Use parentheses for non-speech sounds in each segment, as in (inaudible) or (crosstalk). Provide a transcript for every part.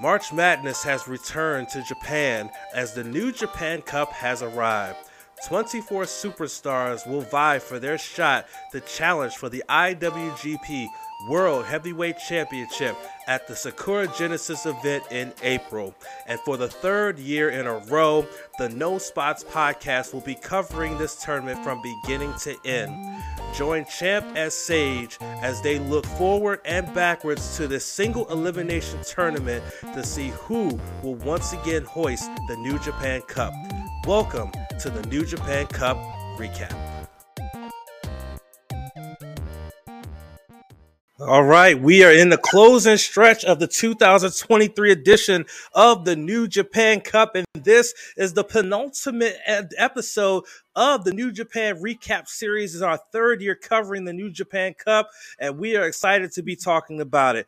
March Madness has returned to Japan as the New Japan Cup has arrived. 24 superstars will vie for their shot to challenge for the IWGP World Heavyweight Championship at the Sakura Genesis event in April. And for the third year in a row, the No Spots podcast will be covering this tournament from beginning to end. Join Champ as Sage as they look forward and backwards to this single elimination tournament to see who will once again hoist the New Japan Cup. Welcome to the New Japan Cup recap. All right, we are in the closing stretch of the 2023 edition of the New Japan Cup, and this is the penultimate episode of the New Japan Recap Series. Is our third year covering the New Japan Cup, and we are excited to be talking about it.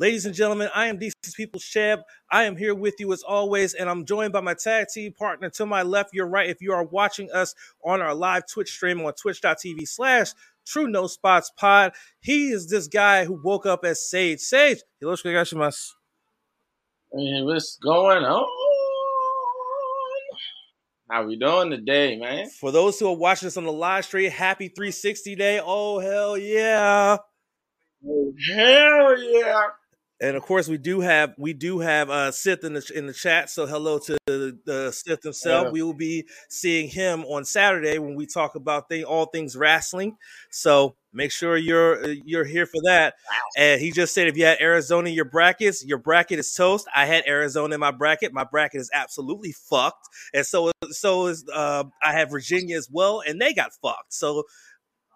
Ladies and gentlemen, I am DC People Champ. I am here with you as always, and I'm joined by my tag team partner to my left, your right. If you are watching us on our live Twitch stream on twitch.tv slash True No Spots Pod. He is this guy who woke up as Sage. Sage, what's going on? How we doing today, man? For those who are watching us on the live stream, happy 360 day. Oh, hell yeah. Oh, hell yeah. And of course, we do have we do have uh, Sith in the in the chat. So hello to the, the Sith himself. Yeah. We will be seeing him on Saturday when we talk about thing, all things wrestling. So make sure you're uh, you're here for that. Wow. And he just said if you had Arizona in your brackets, your bracket is toast. I had Arizona in my bracket. My bracket is absolutely fucked. And so so is uh, I have Virginia as well, and they got fucked. So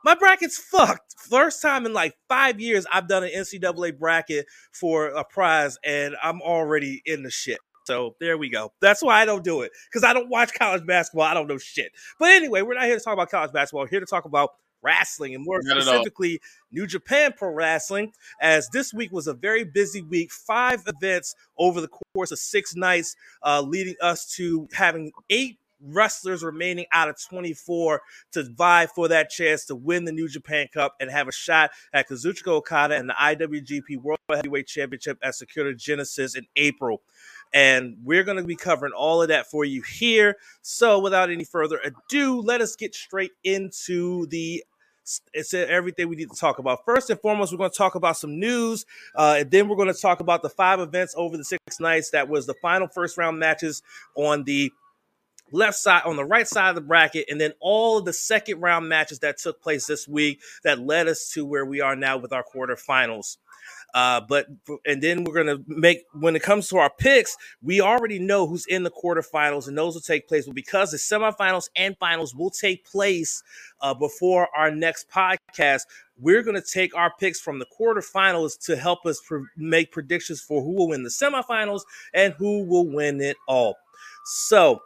my bracket's fucked. First time in like five years I've done an NCAA bracket for a prize, and I'm already in the shit. So there we go. That's why I don't do it because I don't watch college basketball. I don't know shit. But anyway, we're not here to talk about college basketball. We're here to talk about wrestling and more not specifically New Japan Pro Wrestling. As this week was a very busy week, five events over the course of six nights, uh, leading us to having eight wrestlers remaining out of 24 to vie for that chance to win the New Japan Cup and have a shot at Kazuchika Okada and the IWGP World Heavyweight Championship at Sakura Genesis in April. And we're going to be covering all of that for you here. So, without any further ado, let us get straight into the it's everything we need to talk about. First and foremost, we're going to talk about some news, uh, and then we're going to talk about the five events over the six nights. That was the final first round matches on the left side on the right side of the bracket, and then all of the second round matches that took place this week that led us to where we are now with our quarterfinals. Uh, but and then we're gonna make when it comes to our picks, we already know who's in the quarterfinals, and those will take place. But because the semifinals and finals will take place uh, before our next podcast, we're gonna take our picks from the quarterfinals to help us pre- make predictions for who will win the semifinals and who will win it all. So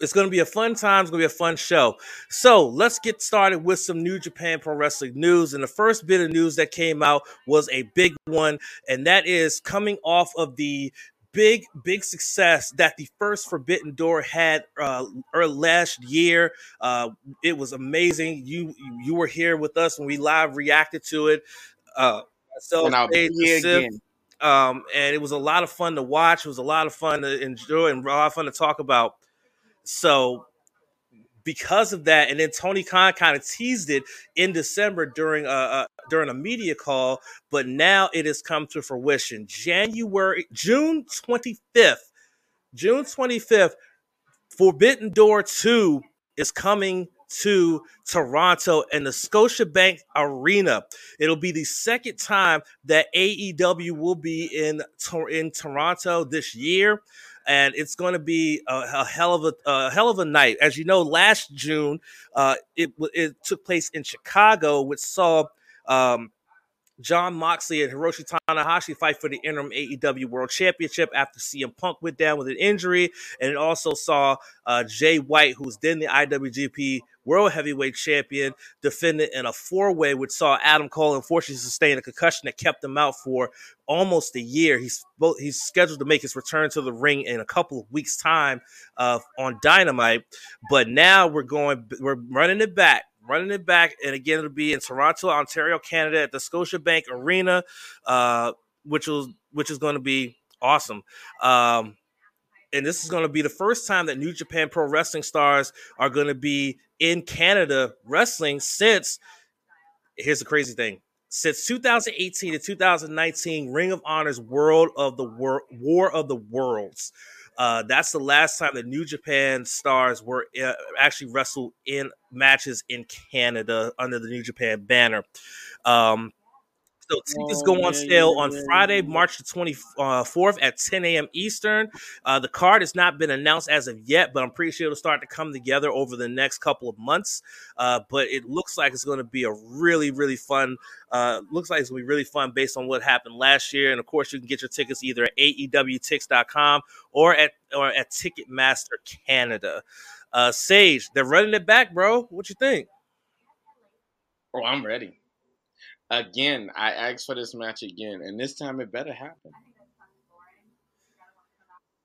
it's going to be a fun time. It's going to be a fun show. So let's get started with some New Japan Pro Wrestling news. And the first bit of news that came out was a big one, and that is coming off of the big, big success that the first Forbidden Door had uh, last year. Uh, it was amazing. You you were here with us when we live reacted to it. Uh, so and I'll be again. Um, and it was a lot of fun to watch. It was a lot of fun to enjoy and a lot of fun to talk about. So because of that, and then Tony Khan kind of teased it in December during a, a, during a media call, but now it has come to fruition. January June twenty fifth, June twenty fifth, Forbidden Door two is coming to Toronto and the Scotiabank Arena. It'll be the second time that AEW will be in in Toronto this year and it's going to be a, a, hell of a, a, hell of a night. As you know, last June, uh, it it took place in Chicago, which saw um, Jon Moxley and Hiroshi Tanahashi fight for the interim AEW World Championship after CM Punk went down with an injury. And it also saw uh, Jay White, who's then the IWGP World Heavyweight Champion, defended in a four way, which saw Adam Cole unfortunately sustain a concussion that kept him out for almost a year. He's he's scheduled to make his return to the ring in a couple of weeks' time uh, on Dynamite. But now we're going, we're running it back running it back. And again, it'll be in Toronto, Ontario, Canada, at the Scotiabank Arena, uh, which was which is going to be Awesome. Um, and this is going to be the first time that New Japan Pro Wrestling stars are going to be in Canada wrestling since. Here's the crazy thing: since 2018 to 2019, Ring of Honor's World of the War, War of the Worlds. Uh, that's the last time the New Japan stars were uh, actually wrestled in matches in Canada under the New Japan banner. Um, so tickets go on sale on Friday, March the 24th at 10 a.m. Eastern. Uh, the card has not been announced as of yet, but I'm pretty sure it'll start to come together over the next couple of months. Uh, but it looks like it's going to be a really, really fun. Uh, looks like it's going to be really fun based on what happened last year. And of course, you can get your tickets either at aewtix.com or at or at Ticketmaster Canada. Uh, Sage, they're running it back, bro. What you think? Oh, I'm ready. Again, I asked for this match again, and this time it better happen.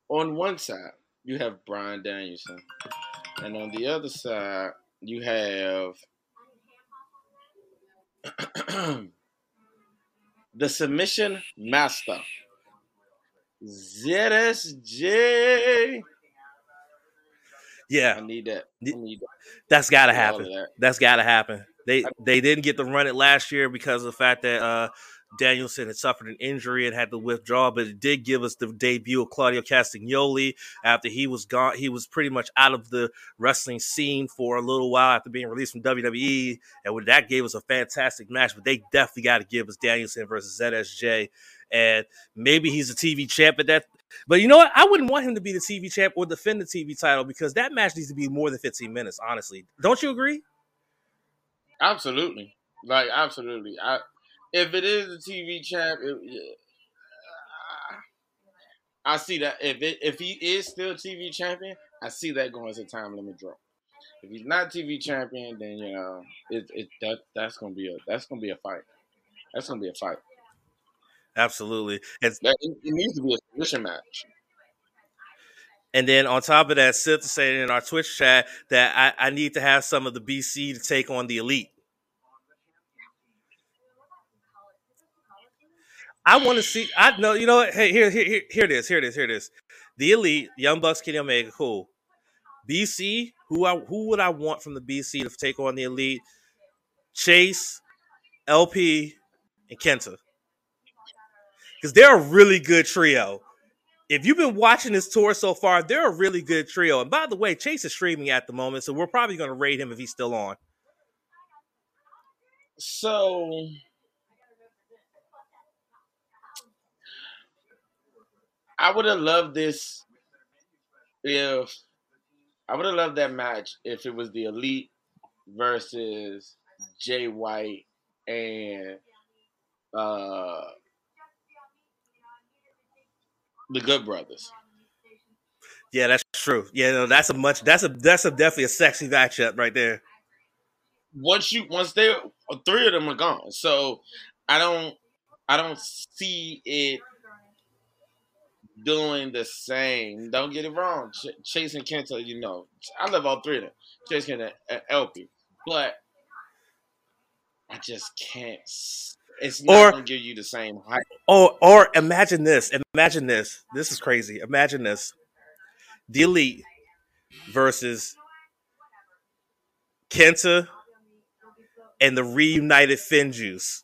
On one side, you have Bryan Danielson, and on the other side, you have (clears throat) the submission master, ZSJ. Yeah, I need that. I need that. That's got to happen. That. That's got to happen. They they didn't get to run it last year because of the fact that uh, Danielson had suffered an injury and had to withdraw, but it did give us the debut of Claudio Castagnoli after he was gone. He was pretty much out of the wrestling scene for a little while after being released from WWE, and that gave us a fantastic match. But they definitely got to give us Danielson versus ZSJ, and maybe he's a TV champ at that. But you know what? I wouldn't want him to be the TV champ or defend the TV title because that match needs to be more than 15 minutes. Honestly, don't you agree? Absolutely, like absolutely. I if it is a TV champ, it, I see that. If it, if he is still TV champion, I see that going as a time limit draw. If he's not TV champion, then you know it, it that that's gonna be a that's gonna be a fight. That's gonna be a fight. Absolutely, it's, it, it needs to be a submission match. And then on top of that, Sith is saying in our Twitch chat that I, I need to have some of the BC to take on the elite. I want to see. I know. You know what? Hey, here, here, here it is. Here it is. Here it is. The elite, Young Bucks, Kenny Omega, cool. BC, who I who would I want from the BC to take on the elite? Chase, LP, and Kenta. Because they're a really good trio if you've been watching this tour so far, they're a really good trio. And by the way, Chase is streaming at the moment, so we're probably going to rate him if he's still on. So, I would have loved this if I would have loved that match if it was the Elite versus Jay White and uh the Good Brothers. Yeah, that's true. Yeah, no, that's a much that's a that's a definitely a sexy matchup right there. Once you once they three of them are gone, so I don't I don't see it doing the same. Don't get it wrong. Ch- Chase and Kenta, you know, I love all three of them. Chase Kenta and LP, but I just can't it's not or, gonna give you the same height. Oh, or imagine this. Imagine this. This is crazy. Imagine this. The elite versus Kenta and the reunited FinJuice.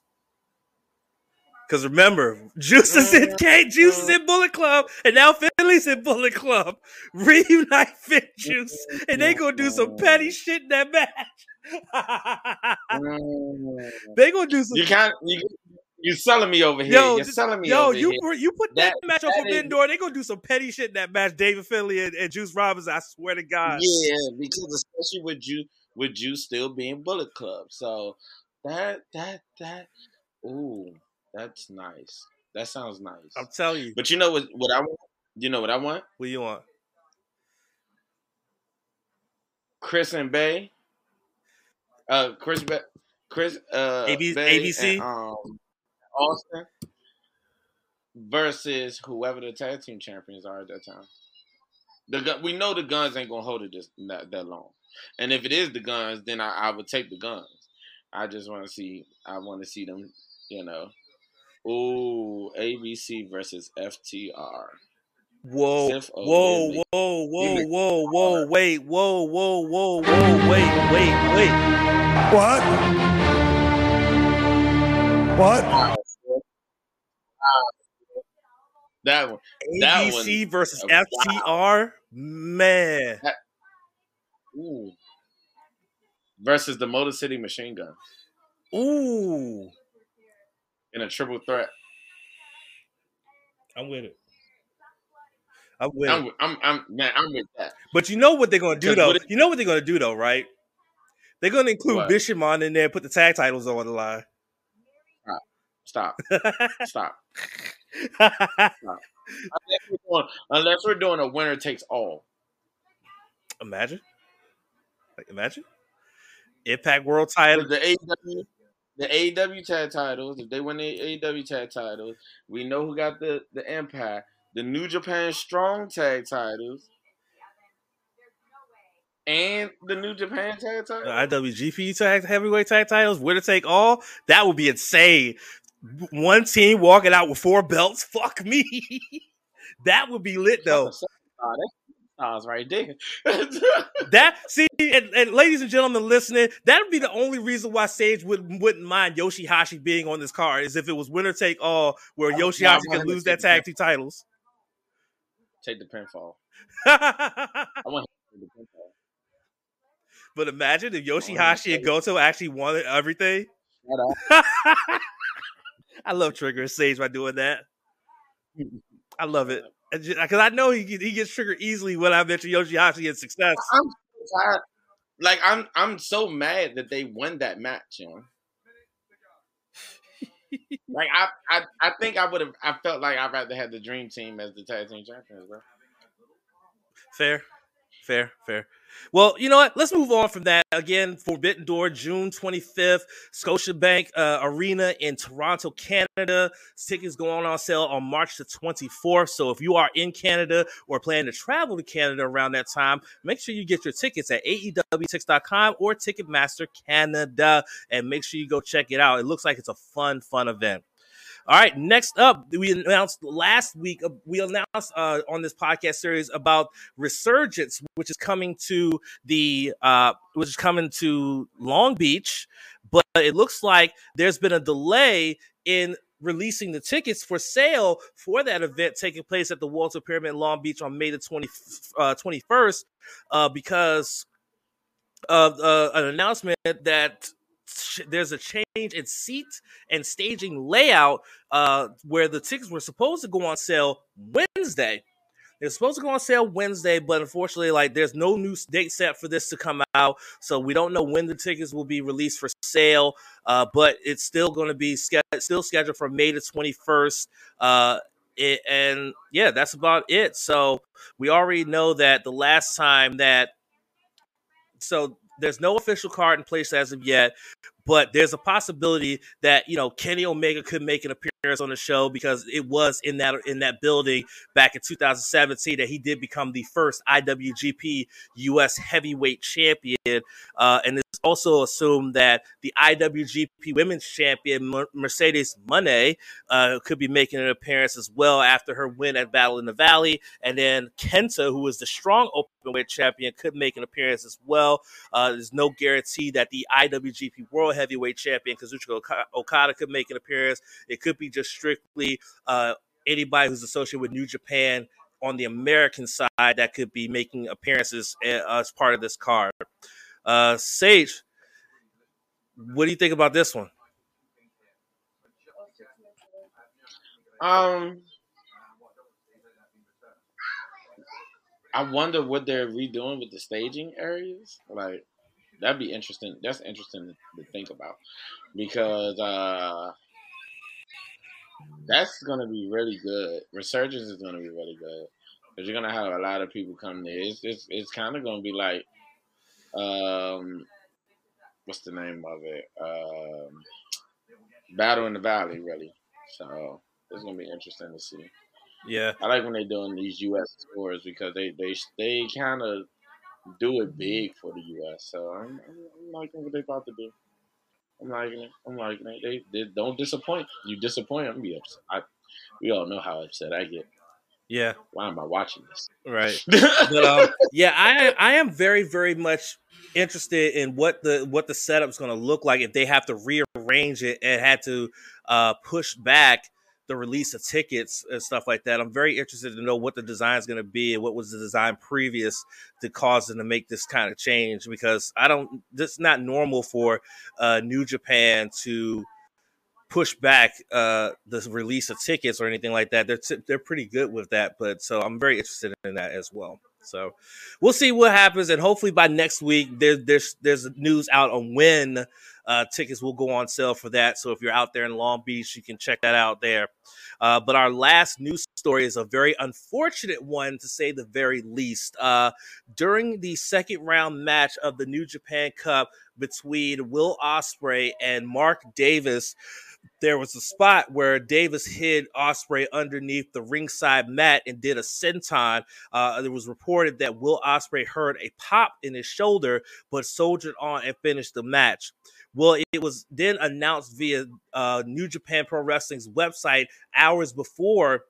Because remember, Juice is in mm-hmm. K, Juice is in Bullet Club, and now Finlay's in Bullet Club. (laughs) Reunite FinJuice, and they gonna do some petty mm-hmm. shit in that match. (laughs) they gonna do some. You can't. You, you selling me over here. Yo, You're selling me yo, over you, here. you put that, that match up for Vendor. They gonna do some petty shit in that match. David Finlay and, and Juice Robinson. I swear to God. Yeah, because especially with you, with you still being Bullet Club. So that that that. Ooh, that's nice. That sounds nice. I'm telling you. But you know what? What I want. You know what I want? What you want? Chris and Bey uh, Chris, Be- Chris, uh, AB- ABC, and, um, Austin versus whoever the tag team champions are at that time. The we know the guns ain't gonna hold it this that, that long, and if it is the guns, then I, I would take the guns. I just want to see. I want to see them. You know. Ooh, ABC versus FTR. Whoa, whoa, whoa, whoa, whoa, whoa, wait, whoa, whoa, whoa, whoa, wait, wait, wait. What? What? That one. That one. ABC versus Wow. FTR? Man. Ooh. Versus the Motor City Machine Gun Ooh. in a triple threat. I'm with it. I'm with it. I'm, I'm, I'm, man, I'm with that. But you know what they're gonna do though? it- You know what they're gonna do though, right? They're gonna include What? Bishamon in there and put the tag titles on the line. (laughs) Stop. Stop. Unless we're, doing, unless we're doing a winner takes all. imagine. Like imagine. Impact World title. The AEW, the AEW tag titles, if they win the AEW tag titles, we know who got the, the Impact. The New Japan Strong tag titles. And the New Japan tag The title. IWGP tag heavyweight tag titles, winner take all. That would be insane. One team walking out with four belts. Fuck me. (laughs) that would be lit though. That's stars right there. (laughs) That see, and, and ladies and gentlemen listening, that would be the only reason why Sage would wouldn't mind Yoshihashi being on this card is if it was winner take all, where Yoshihashi could lose that tag team titles. Take the pinfall. (laughs) I want to take the pinfall. But imagine if Oh, Yoshihashi and Goto actually wanted everything. Shut up. (laughs) I love triggering Sage by doing that. I love it (laughs) because I know he he gets triggered easily when I mention Yoshihashi and success. I'm so tired. Like I'm I'm so mad that they won that match, you know. (laughs) like I, I I think I would have I felt like I'd rather have the dream team as the tag team champions, bro. Fair, fair, fair. Well, you know what? Let's move on from that. Again, Forbidden Door, June 25th, Scotiabank uh, Arena in Toronto, Canada. Tickets going on sale on March the 24th. So if you are in Canada or plan to travel to Canada around that time, make sure you get your tickets at AEWTix.com or Ticketmaster Canada and make sure you go check it out. It looks like it's a fun, fun event. All right, next up, we announced last week, uh, we announced uh, on this podcast series about Resurgence, which is coming to the, uh, which is coming to Long Beach, but it looks like there's been a delay in releasing the tickets for sale for that event taking place at the Walter Pyramid Long Beach on May the 20, uh, 21st uh, because of uh, an announcement that there's a change in seat and staging layout uh, where the tickets were supposed to go on sale Wednesday. They're supposed to go on sale Wednesday, but unfortunately, like there's no new date set for this to come out, so we don't know when the tickets will be released for sale. Uh, but it's still going to be ske- still scheduled for May the 21st. Uh, it, and yeah, that's about it. So we already know that the last time that so there's no official card in place as of yet, but there's a possibility that you know Kenny Omega could make an appearance on the show because it was in that in that building back in 2017 that he did become the first IWGP US Heavyweight Champion, uh, and it's also assumed that the IWGP Women's Champion Mercedes Moné uh, could be making an appearance as well after her win at Battle in the Valley, and then Kenta, who is the strong openweight champion, could make an appearance as well. Uh, there's no guarantee that the IWGP World Heavyweight Champion Kazuchika Okada could make an appearance. It could be just strictly uh, anybody who's associated with New Japan on the American side that could be making appearances uh, as part of this card. Uh, Sage, what do you think about this one? Um, I wonder what they're redoing with the staging areas. Like that'd be interesting. That's interesting to think about because uh, that's gonna be really good. Resurgence is gonna be really good because you're gonna have a lot of people come there. It's it's, it's kind of gonna be like um, what's the name of it? Um, Battle in the Valley, really. So it's gonna be interesting to see. Yeah, I like when they're doing these U.S. tours because they they they kind of do it big for the U.S. So I'm, I'm, liking what they about to do. I'm liking it. I'm liking it. They, they don't disappoint. You disappoint, I'm be upset. I, we all know how upset I get. Yeah. Why am I watching this? Right. (laughs) but um, yeah, I I am very very much interested in what the what the setup's going to look like if they have to rearrange it and had to uh, push back the release of tickets and stuff like that. I'm very interested to know what the design is going to be and what was the design previous to cause them to make this kind of change because I don't. It's not normal for uh, New Japan to push back uh, the release of tickets or anything like that. They're t- they're pretty good with that, but so I'm very interested in that as well. So we'll see what happens, and hopefully by next week there, there's there's news out on when uh, tickets will go on sale for that. So if you're out there in Long Beach, you can check that out there. Uh, but our last news story is a very unfortunate one, to say the very least. Uh, during the second round match of the New Japan Cup between Will Ospreay and Mark Davis there was a spot where Davis hid Ospreay underneath the ringside mat and did a senton. Uh, it was reported that Will Ospreay heard a pop in his shoulder, but soldiered on and finished the match. Well, it was then announced via uh, New Japan Pro Wrestling's website hours before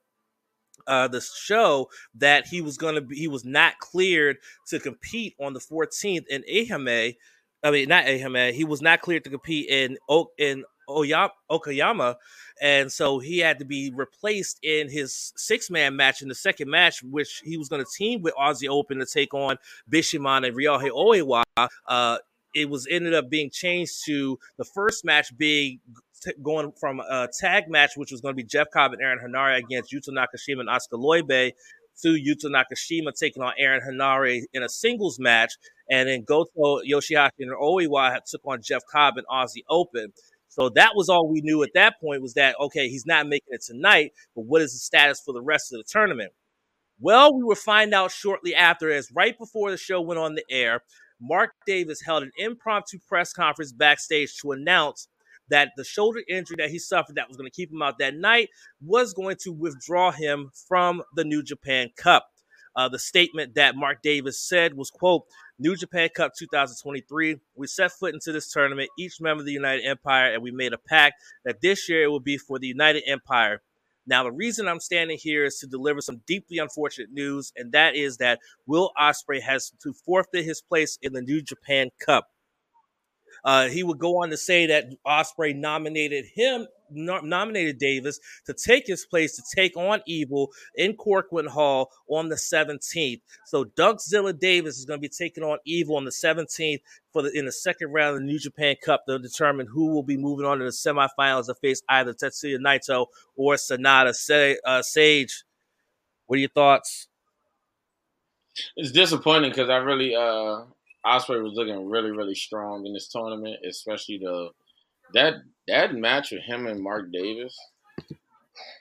uh, the show that he was going to be he was not cleared to compete on the 14th in Ehime. I mean, not Ehime. He was not cleared to compete in in Okayama, and so he had to be replaced in his six man match in the second match, which he was going to team with Aussie Open to take on Bishamon and Ryohei Oiwa. Uh, it was ended up being changed to the first match being t- going from a tag match, which was going to be Jeff Cobb and Aaron Henare against Yuto Nakashima and Oskar Leube, to Yuto Nakashima taking on Aaron Henare in a singles match, and then Goto Yoshihashi and Oiwa took on Jeff Cobb and Aussie Open. So that was all we knew at that point was that, okay, he's not making it tonight, but what is the status for the rest of the tournament? Well, we will find out shortly after, as right before the show went on the air, Mark Davis held an impromptu press conference backstage to announce that the shoulder injury that he suffered that was going to keep him out that night was going to withdraw him from the New Japan Cup. Uh, the statement that Mark Davis said was, quote, New Japan Cup 2023. We set foot into this tournament, each member of the United Empire, and we made a pact that this year it will be for the United Empire. Now, the reason I'm standing here is to deliver some deeply unfortunate news, and that is that Will Ospreay has to forfeit his place in the New Japan Cup. Uh, he would go on to say that Ospreay nominated him, no, nominated Davis to take his place to take on Evil in Korakuen Hall on the 17th. So Dunkzilla Davis is going to be taking on Evil on the 17th for the in the second round of the New Japan Cup to determine who will be moving on to the semifinals to face either Tetsuya Naito or Sanada Say, uh, Sage, what are your thoughts? It's disappointing because I really uh Ospreay was looking really, really strong in this tournament, especially the that that match with him and Mark Davis.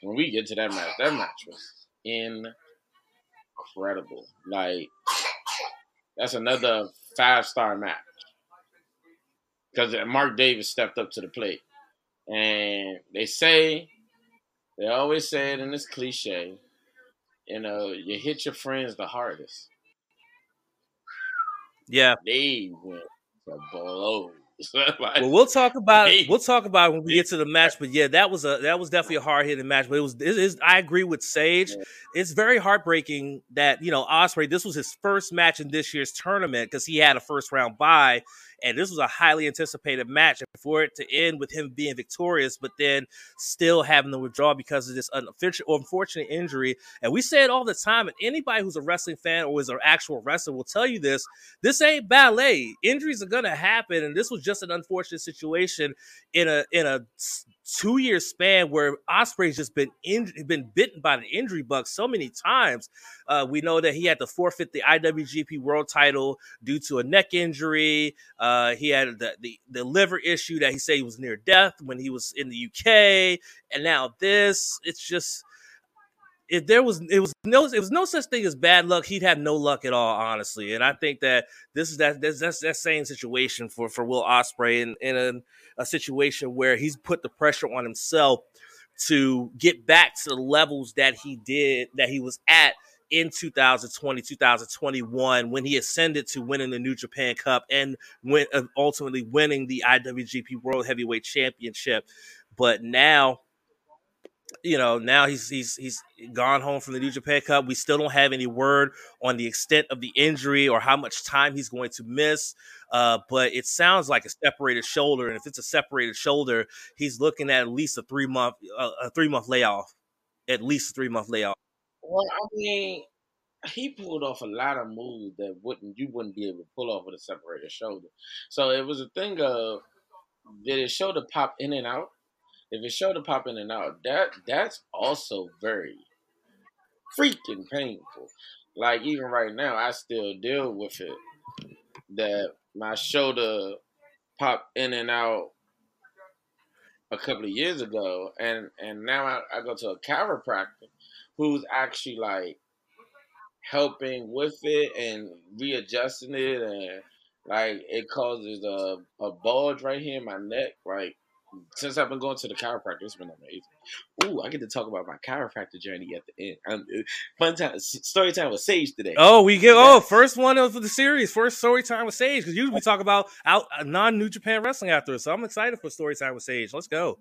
When we get to that match, that match was incredible. Like that's another five star match because Mark Davis stepped up to the plate, and they say they always say it in this cliche. You know, you hit your friends the hardest. Yeah, they went to blows. (laughs) like, well, we'll talk about it. We'll talk about it when we get to the match. But yeah, that was a that was definitely a hard hitting match. But it was it is I agree with Sage. It's very heartbreaking that you know Ospreay. This was his first match in this year's tournament because he had a first round bye, and this was a highly anticipated match. For it to end with him being victorious, but then still having to withdraw because of this unfortunate injury. And we say it all the time. And anybody who's a wrestling fan or is an actual wrestler will tell you this. This ain't ballet. Injuries are gonna happen, and this was just an unfortunate situation in a in a two year span where Ospreay's just been in, been bitten by the injury bug so many times. Uh, we know that he had to forfeit the IWGP World Title due to a neck injury. Uh, he had the, the, the liver issue that he said he was near death when he was in the UK, and now this. It's just if there was it was no it was no such thing as bad luck, he'd have no luck at all, honestly. And I think that this is that that's, that's that same situation for for Will Ospreay and in a, situation where he's put the pressure on himself to get back to the levels that he did that he was at in 2020, 2021, when he ascended to winning the New Japan Cup and ultimately winning the IWGP World Heavyweight Championship. But now you know, now he's he's he's gone home from the New Japan Cup. We still don't have any word on the extent of the injury or how much time he's going to miss. Uh, but it sounds like a separated shoulder, and if it's a separated shoulder, he's looking at at least a three month uh, a three month layoff, at least a three month layoff. Well, I mean, he pulled off a lot of moves that wouldn't you wouldn't be able to pull off with a separated shoulder. So it was a thing of did his shoulder pop in and out? If it showed to pop in and out, that that's also very freaking painful. Like even right now, I still deal with it. That my shoulder popped in and out a couple of years ago, and and now I, I go to a chiropractor who's actually like helping with it and readjusting it, and like it causes a a bulge right here in my neck, like since I've been going to the chiropractor, it's been amazing. Ooh, I get to talk about my chiropractor journey at the end. Um, fun time, story time with Sage today. Oh, we get oh first one of the series, first story time with Sage because usually we talk about out uh, non New Japan wrestling after. So I'm excited for story time with Sage. Let's go.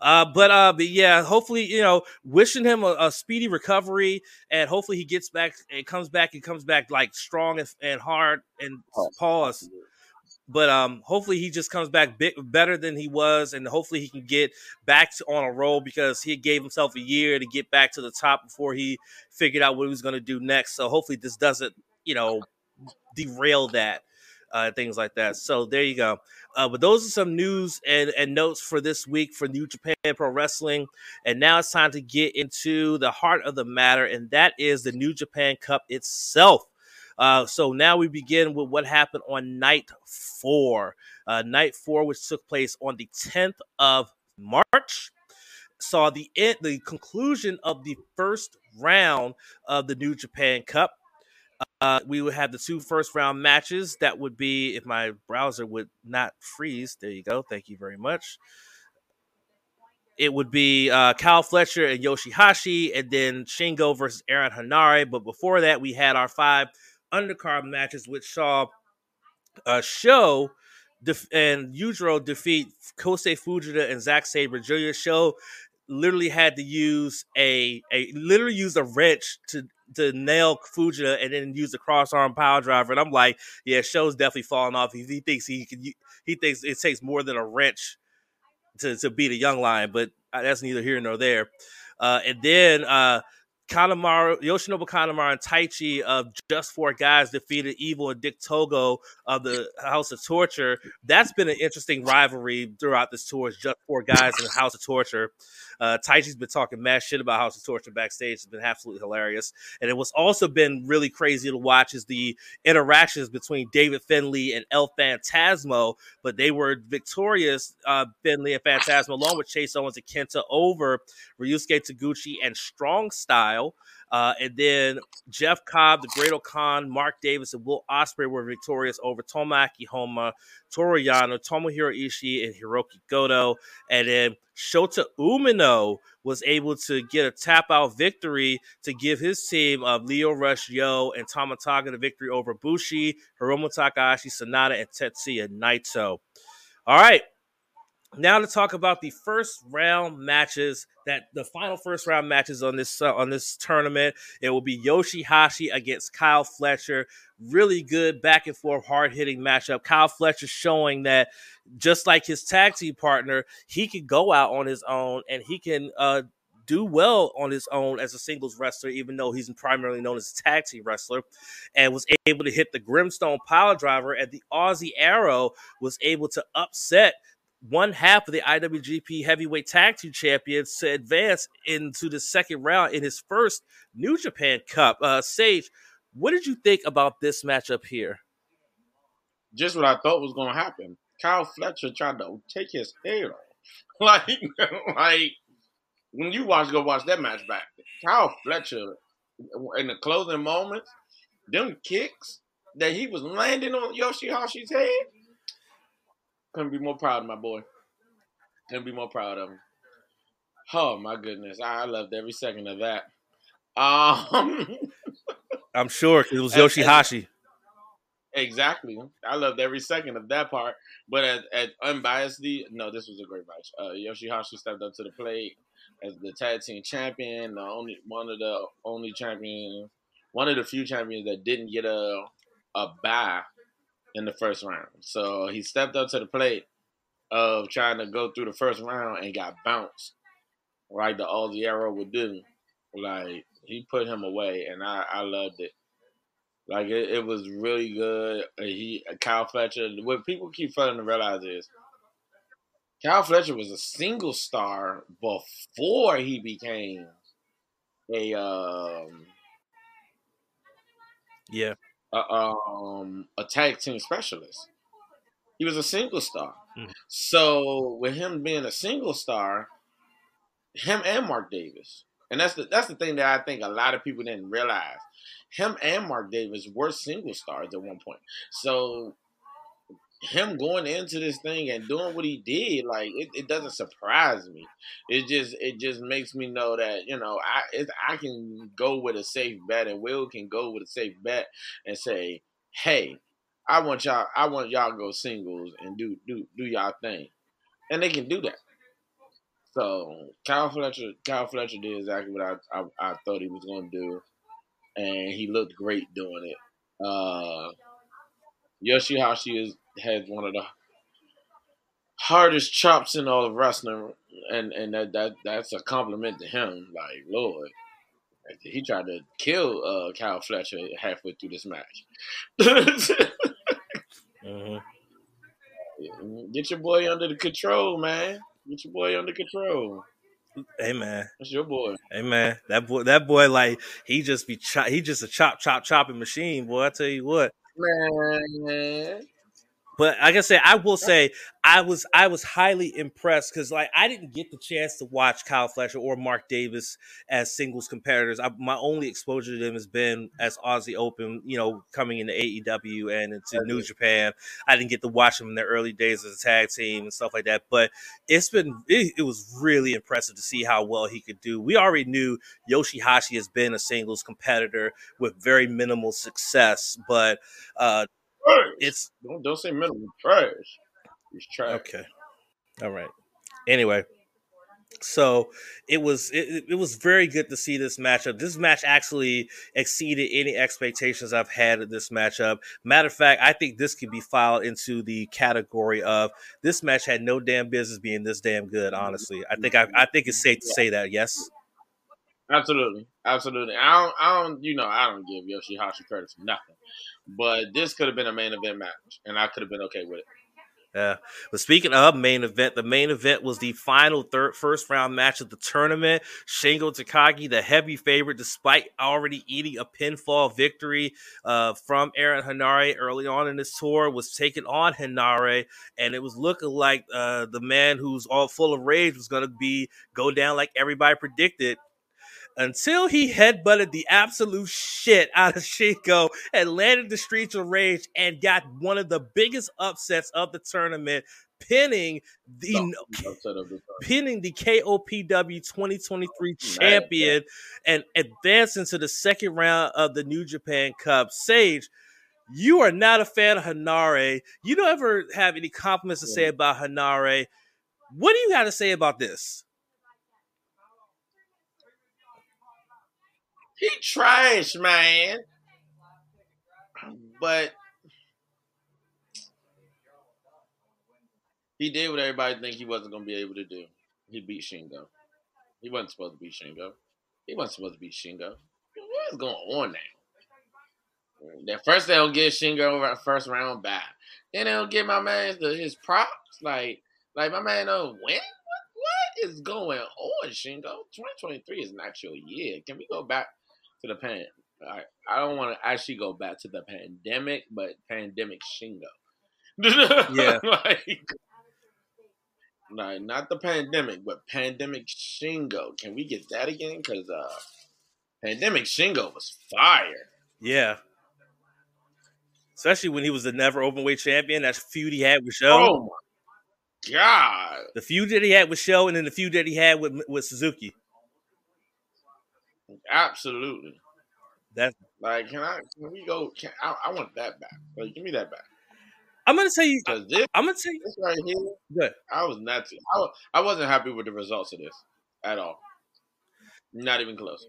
Uh, but uh, but yeah, hopefully you know, wishing him a, a, speedy recovery, and hopefully he gets back and comes back and comes back like strong and, and hard and oh, pause. But um, hopefully he just comes back better than he was, and hopefully he can get back to, on a roll because he gave himself a year to get back to the top before he figured out what he was going to do next. So hopefully this doesn't, you know, derail that, uh, things like that. So there you go. Uh, but those are some news and, and notes for this week for New Japan Pro Wrestling. And now it's time to get into the heart of the matter, and that is the New Japan Cup itself. Uh, so now we begin with what happened on night four. Uh, night four, which took place on the 10th of March, saw the end, the conclusion of the first round of the New Japan Cup. Uh, we would have the two first round matches. That would be if my browser would not freeze. There you go. Thank you very much. It would be uh, Kyle Fletcher and Yoshihashi, and then Shingo versus Aaron Henare. But before that, we had our five undercard matches, which saw a show def- and Yujiro defeat Kosei Fujita and Zack Sabre Jr. Show literally had to use a a literally use a wrench to to nail Fujita and then use the cross arm power driver. And I'm like, yeah, show's definitely falling off. He, he thinks he can. He thinks it takes more than a wrench to to beat a young lion, but uh, that's neither here nor there. Uh, and then uh, Kanemaru, Yoshinobu Kanemaru and Taichi of Just Four Guys defeated Evil and Dick Togo of the House of Torture. That's been an interesting rivalry throughout this tour. Just Four Guys and the House of Torture. Uh, Taichi's been talking mad shit about House of Torture backstage. It's been absolutely hilarious. And it was also been really crazy to watch is the interactions between David Finlay and El Phantasmo, but they were victorious, uh, Finlay and Phantasmo, along with Chase Owens and Kenta over Ryusuke Taguchi and Strong Style. Uh, and then Jeff Cobb, the Great-O-Khan, Mark Davis, and Will Ospreay were victorious over Tomoaki Honma, Toru Yano, Tomohiro Ishii, and Hiroki Goto. And then Shota Umino was able to get a tap out victory to give his team of Leo Rush Yo and Tama Tonga the victory over Bushi, Hiromu Takahashi, Sanada, and Tetsuya Naito. All right, now to talk about the first round matches that the final first round matches on this uh, on this tournament it will be Yoshihashi against Kyle Fletcher really good back and forth hard hitting matchup Kyle Fletcher showing that just like his tag team partner he can go out on his own and he can uh, do well on his own as a singles wrestler, even though he's primarily known as a tag team wrestler, and was able to hit the Grimstone Power Driver. And the Aussie Arrow was able to upset one half of the IWGP Heavyweight Tag Team Champions to advance into the second round in his first New Japan Cup. Uh, Sage, what did you think about this matchup here? Just what I thought was going to happen. Kyle Fletcher tried to take his head off. (laughs) Like, like when you watch, go watch that match back. Kyle Fletcher, in the closing moments, them kicks that he was landing on Yoshihashi's head couldn't be more proud of my boy. Couldn't be more proud of him. Oh my goodness, I loved every second of that. Um, (laughs) I'm sure it was Yoshihashi. Exactly. I loved every second of that part. But at, at unbiasedly, no, this was a great match. Uh, Yoshihashi stepped up to the plate as the tag team champion, the only one of the only champions, one of the few champions that didn't get a a bye in the first round. So he stepped up to the plate of trying to go through the first round and got bounced, like the Arrow would do. Like he put him away, and I I loved it. Like it, it was really good. He Kyle Fletcher. What people keep failing to realize is Kyle Fletcher was a single star before he became a um Yeah. A, um a tag team specialist. He was a single star. Mhm. So with him being a single star, him and Mark Davis, and that's the that's the thing that I think a lot of people didn't realize. Him and Mark Davis were single stars at one point. So him going into this thing and doing what he did, like it, it doesn't surprise me. It just it just makes me know that you know I it, I can go with a safe bet, and Will can go with a safe bet and say, hey, I want y'all I want y'all go singles and do do do y'all thing, and they can do that. So Kyle Fletcher Kyle Fletcher did exactly what I I, I thought he was going to do, and he looked great doing it. Uh, Yoshihashi is has one of the hardest chops in all of wrestling, and and that, that that's a compliment to him. Like Lord, he tried to kill uh, Kyle Fletcher halfway through this match. hmm (laughs) Get your boy under the control, man. Get your boy under control. Hey man, That's your boy. hey man, that boy, that boy, like he just be chop, he just a chop, chop, chopping machine, boy. I tell you what. Man. But like I said, I will say I was I was highly impressed because like I didn't get the chance to watch Kyle Fletcher or Mark Davis as singles competitors. I, my only exposure to them has been as Aussie Open, you know, coming into AEW and into New Japan. I didn't get to watch them in their early days as a tag team and stuff like that. But it's been it, it was really impressive to see how well he could do. We already knew Yoshihashi has been a singles competitor with very minimal success, but uh, Trash. it's Don't don't say minimum trash. He's trash. Okay. All right. Anyway, so it was it, it was very good to see this matchup. This match actually exceeded any expectations I've had of this matchup. Matter of fact, I think this could be filed into the category of this match had no damn business being this damn good. Honestly, I think I, I think it's safe to say that. Yes. Absolutely, absolutely. I don't, I don't, you know, I don't give Yoshihashi credit for nothing. But this could have been a main event match, and I could have been okay with it. Yeah. But speaking of main event, the main event was the final third first round match of the tournament. Shingo Takagi, the heavy favorite, despite already eating a pinfall victory uh, from Aaron Henare early on in this tour, was taking on Henare, and it was looking like uh, the man who's all full of rage was going to be go down like everybody predicted. Until he headbutted the absolute shit out of Shingo and landed the Streets of Rage and got one of the biggest upsets of the tournament, pinning the No, of the pinning the KOPW 2023 champion and advancing to the second round of the New Japan Cup. Sage, you are not a fan of Henare. You don't ever have any compliments to say about Henare. What do you got to say about this? He trash, man. But he did what everybody think he wasn't gonna be able to do. He beat Shingo. He wasn't supposed to beat Shingo. He wasn't supposed to beat Shingo. What is going on now? At first they don't get Shingo ra- first round back. Then they don't get my man his props. Like, like my man oh, don't win. What, what is going on, Shingo? 2023 is not your year. Can we go back to the pan? I, I don't want to actually go back to the pandemic, but pandemic Shingo. (laughs) Yeah. like, like, not the pandemic, but pandemic Shingo. Can we get that again? Because uh, pandemic Shingo was fire. Yeah. Especially when he was the never open weight champion. That feud he had with Show. Oh my god! The feud that he had with Show and then the feud that he had with with Suzuki. Absolutely. That's Like, can I? Can we go? Can, I, I want that back. Like, give me that back. I'm gonna tell you. This, I'm gonna tell you. this right here, Good. I was not. I, I wasn't happy with the results of this at all. Not even close.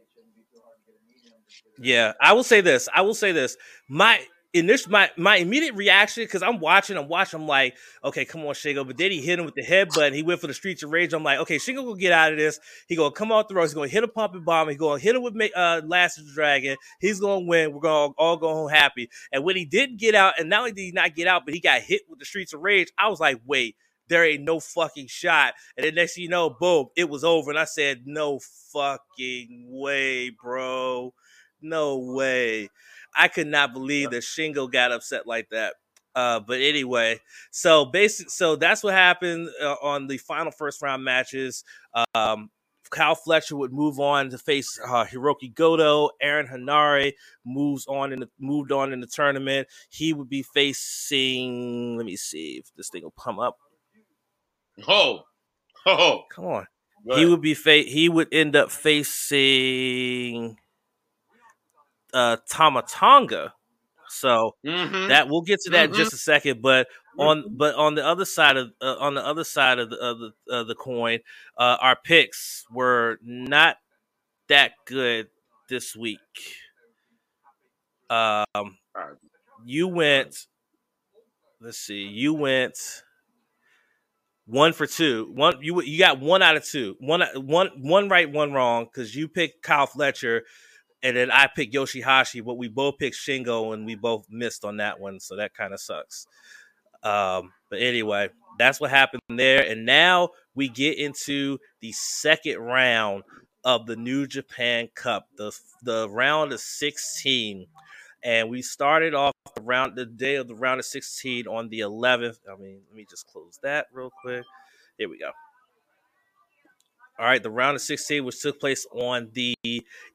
Yeah, I will say this. I will say this. My initial, my my immediate reaction because I'm watching, I'm watching. I'm like, okay, come on, Shingo. But then he hit him with the headbutt. He went for the streets of rage. I'm like, okay, Shingo will get out of this. He gonna come off the road. He's gonna hit a pumping bomb. He's gonna hit him with uh, Last of the Dragon. He's gonna win. We're gonna all go home happy. And when he didn't get out, and not only did he not get out, but he got hit with the streets of rage. I was like, wait. There ain't no fucking shot. And then next thing you know, boom, it was over. And I said, no fucking way, bro. No way. I could not believe that Shingo got upset like that. Uh, but anyway, so basic, so that's what happened uh, on the final first round matches. Um, Kyle Fletcher would move on to face uh, Hiroki Goto. Aaron Henare moves on in the, moved on in the tournament. He would be facing. Let me see if this thing will come up. Oh, (laughs) oh, Come on. He would be fa- he would end up facing uh Tama Tonga. So Mhm. that we'll get to that in Mhm. just a second. But on but on the other side of uh, on the other side of the of the, of the coin, uh, our picks were not that good this week. Um, you went. Let's see. You went one for two. One you you got one out of two. One one one right, one wrong because you picked Kyle Fletcher, and then I picked Yoshihashi. But we both picked Shingo, and we both missed on that one. So that kind of sucks. Um, but anyway, that's what happened there. And now we get into the second round of the New Japan Cup, the the round of 16. And we started off around the day of the round of 16 on the 11th. I mean, let me just close that real quick. Here we go. All right, the round of 16, which took place on the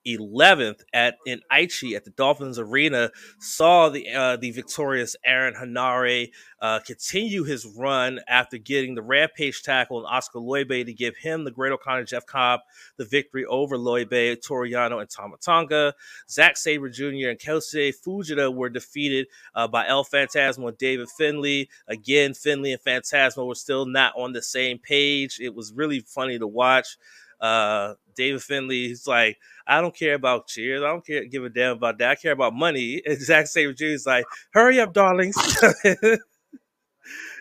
11th at in Aichi at the Dolphins Arena, saw the uh, the victorious Aaron Henare uh, continue his run after getting the Rampage tackle and Oskar Leube to give him the Great O'Connor Jeff Cobb the victory over Leube, Toriano, and Tama Tonga. Zack Sabre Jr. and Kosei Fujita were defeated uh, by El Phantasmo and David Finlay. Again, Finlay and Phantasmo were still not on the same page. It was really funny to watch. Uh, David Finlay, he's like, I don't care about cheers. I don't care, give a damn about that. I care about money. (laughs) And Zack Sabre Jr. like, hurry up, darlings. (laughs)